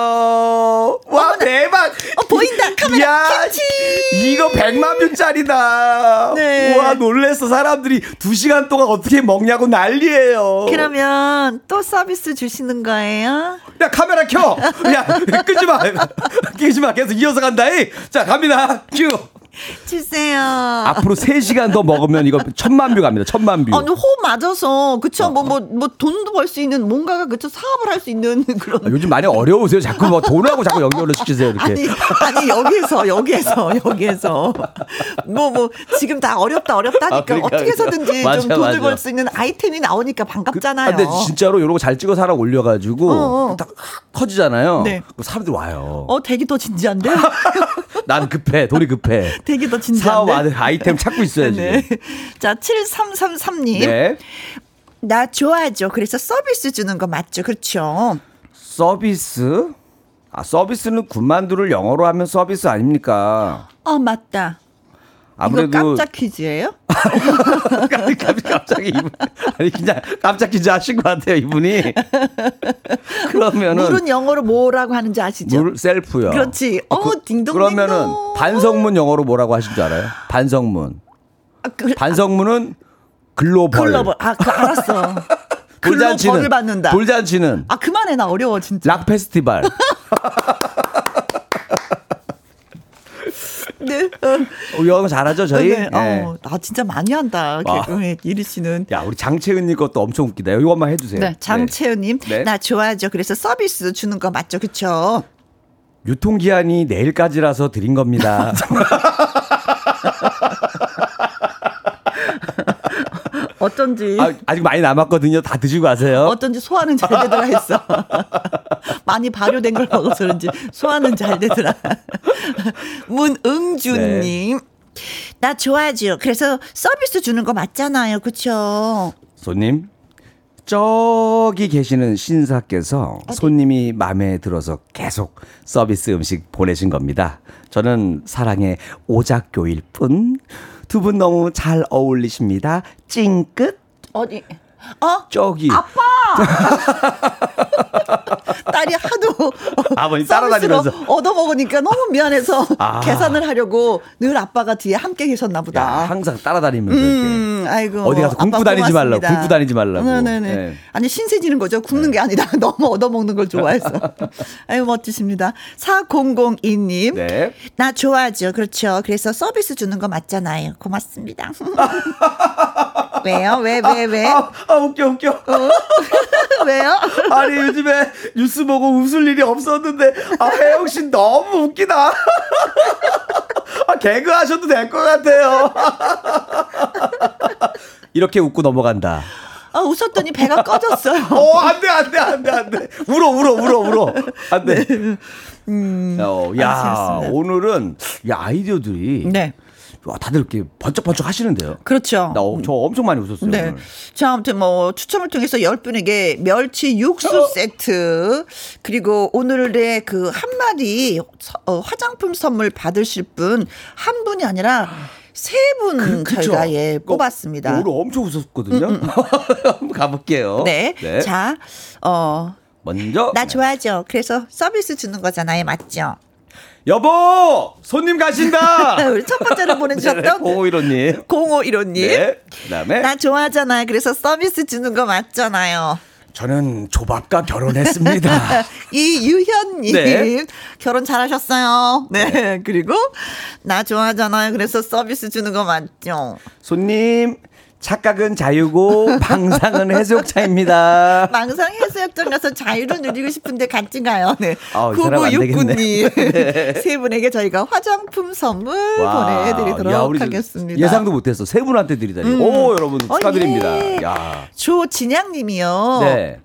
와 대박! 어, 보인다. 카메라. 야, 김치. 이거 100만 뷰짜리다. 네. 와 놀랬어 사람들이 2 시간 동안 어떻게 먹냐고 난리예요. 그러면 또 서비스 주시는 거예요? 야 카메라 켜. 야 끄지 마. 끄지 마. 계속 이어서 간다. 이. 자 갑니다. 큐. 주세요. 앞으로 3시간 더 먹으면 이거 천만 뷰 갑니다. 천만 뷰. 아니, 호흡 맞아서, 그쵸? 뭐, 뭐, 뭐, 돈도 벌 수 있는, 뭔가가, 그쵸? 사업을 할 수 있는 그런. 아, 요즘 많이 어려우세요. 자꾸 뭐 돈하고 자꾸 연결을 시키세요. 이렇게. 아니, 아니, 여기에서, 여기에서, 여기에서. 뭐, 뭐, 지금 다 어렵다, 어렵다 하니까 아, 그러니까, 어떻게 해서든지 맞아, 좀 돈을. 벌 수 있는 아이템이 나오니까 반갑잖아요. 근데 진짜로 이런 거 잘 찍어서 하나 올려가지고 어, 어. 딱 커지잖아요. 네. 사람들 와요. 어, 되게 더 진지한데? 난 급해. 돈이 급해. 되게 더 진지한데? 사업 안- 아이템 찾고 있어야지. 네. 자, 7333님. 네. 나 좋아하죠. 그래서 서비스 주는 거 맞죠? 그렇죠. 서비스? 아, 서비스는 군만두를 영어로 하면 서비스 아닙니까? 어, 맞다. 아무래도 깜짝 퀴즈예요? 갑자기, 이분 아니 그냥 깜짝 퀴즈 하신 것 같아요 이분이 그러면은 물은 영어로 뭐라고 하는지 아시죠? 물 셀프요. 그렇지. 어, 그, 딩동댕동. 그러면은 반성문 영어로 뭐라고 하신 줄 알아요? 반성문. 아, 그, 반성문은 글로벌. 글로벌. 아, 그 알았어. 돌잔치는 받는다. 돌잔치는 아, 그만해. 나 어려워, 진짜. 락 페스티벌. 네. 어, 어, 영어 잘하죠 저희? 네. 네. 어, 나 진짜 많이 한다. 아. 개그맨 이리 씨는. 야 우리 장채은님 것도 엄청 웃기다. 이거 한번 해주세요. 네, 장채은님, 네. 나 좋아하죠. 그래서 서비스 주는 거 맞죠, 그쵸? 유통기한이 내일까지라서 드린 겁니다. 어쩐지, 아, 아직 많이 남았거든요. 다 드시고 가세요. 어쩐지 소화는 잘 되더라 했어. 많이 발효된 걸 먹어서 그런지 소화는 잘 되더라. 문응주님, 네. 나 좋아하죠. 그래서 서비스 주는 거 맞잖아요, 그쵸? 손님, 저기 계시는 신사께서 손님이 마음에 들어서 계속 서비스 음식 보내신 겁니다. 저는 사랑의 오작교일 뿐. 두 분 너무 잘 어울리십니다. 찡끗. 어디? 어? 저기. 딸이 하도 아버님 따라다니면서. 얻어먹으니까 너무 미안해서 아. 계산을 하려고 늘 아빠가 뒤에 함께 계셨나 보다. 야, 항상 따라다니면서. 음, 아이고. 어디 가서 굶고 아빠 다니지 말라고. 굶고 다니지 말라고. 네네네. 네. 아니, 신세 지는 거죠. 굶는 게 아니라 너무 얻어먹는 걸 좋아해서. 아유, 멋지십니다. 4002님. 네. 나 좋아하죠. 그렇죠. 그래서 서비스 주는 거 맞잖아요. 고맙습니다. 왜요? 왜, 왜, 왜? 아, 아, 웃겨, 웃겨. 왜요? 아니, 요즘에 뉴스 보고 웃을 일이 없었는데, 아, 혜영 씨 너무 웃기다. 아, 개그 하셔도 될 것 같아요. 이렇게 웃고 넘어간다. 아, 웃었더니 배가 꺼졌어요. 어, 안 돼, 안 돼, 안 돼, 안 돼. 울어, 울어, 울어, 울어. 안 돼. 어, 야, 알겠습니다. 오늘은, 야, 아이디어들이. 네. 와, 다들 이렇게 번쩍번쩍 하시는데요. 그렇죠. 나, 어, 저 엄청 많이 웃었어요. 네. 오늘. 자, 아무튼 뭐 추첨을 통해서 10분에게 멸치 육수 세트 그리고 오늘의 그 한 마디 어, 화장품 선물 받으실 분 한 분이 아니라 세분 그, 그쵸? 저희가 예 어, 뽑았습니다. 음, 오늘 엄청 웃었거든요. 한번 가볼게요. 네. 네. 자, 어, 먼저. 나 좋아하죠. 그래서 서비스 주는 거잖아요. 맞죠? 여보! 손님 가신다! 우리 첫 번째로 보내주셨던 0515님. 0515님. 네. 그 다음에. 나 좋아하잖아요. 그래서 서비스 주는 거 맞잖아요. 저는 조밥과 결혼했습니다. 이유현님 네. 결혼 잘하셨어요. 네. 그리고 나 좋아하잖아요. 그래서 서비스 주는 거 맞죠? 손님, 착각은 자유고, 방상은 해수욕차입니다. 망상 해수욕장 가서 자유를 누리고 싶은데 같이 가요. 네. 되겠네. 9969님 세 분에게 저희가 화장품 선물 보내드리도록 야, 하겠습니다. 예상도 못해서 세 분한테 드리다니. 오, 여러분 어, 축하드립니다. 예. 야. 조진양님이요. 네.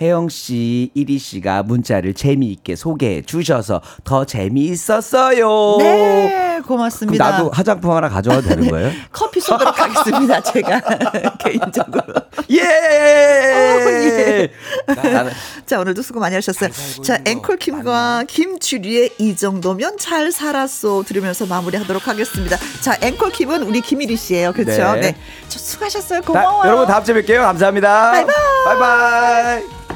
혜영 씨, 이리 씨가 문자를 재미있게 소개해 주셔서 더 재미있었어요. 네, 고맙습니다. 나도 화장품 하나 가져와도 되는 거예요? 커피 쏘도록 하겠습니다. 제가 개인적으로. 예! 예. 나는 자, 오늘도 수고 많이 하셨어요. 자, 앵콜 킴과 김주리의 이 정도면 잘 살았어 들으면서 마무리하도록 하겠습니다. 자, 앵콜 킴은 우리 김일희 씨예요. 그렇죠? 네. 네. 저 수고하셨어요. 다- 고마워요. 여러분 다음 주에 뵐게요. 감사합니다. 바이바이. 바이바이.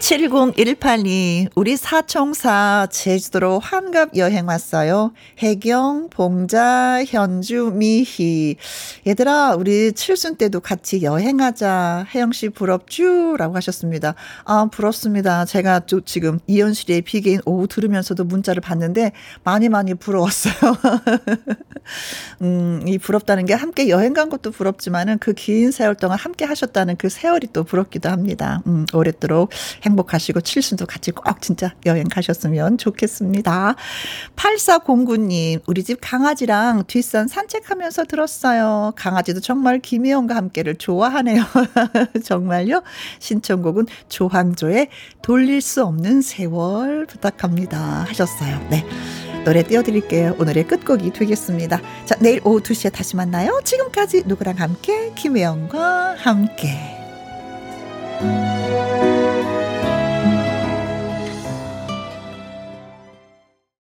70182 우리 사총사 제주도로 환갑 여행 왔어요. 혜경, 봉자, 현주, 미희. 얘들아, 우리 칠순 때도 같이 여행하자. 혜영 씨 부럽쥬? 라고 하셨습니다. 아, 부럽습니다. 제가 또 지금 이현실의 비개인 오후 들으면서도 문자를 봤는데 많이 많이 부러웠어요. 음, 이 부럽다는 게 함께 여행 간 것도 부럽지만은 그 긴 세월 동안 함께 하셨다는 그 세월이 또 부럽기도 합니다. 음, 오랫도록 행복하시고 칠순도 같이 꼭 진짜 여행 가셨으면 좋겠습니다. 8409님, 우리 집 강아지랑 뒷산 산책하면서 들었어요. 강아지도 정말 김혜영과 함께를 좋아하네요. 정말요? 신청곡은 조항조의 돌릴 수 없는 세월 부탁합니다. 하셨어요. 네. 노래 띄워드릴게요. 오늘의 끝곡이 되겠습니다. 자, 내일 오후 2시에 다시 만나요. 지금까지 누구랑 함께, 김혜영과 함께.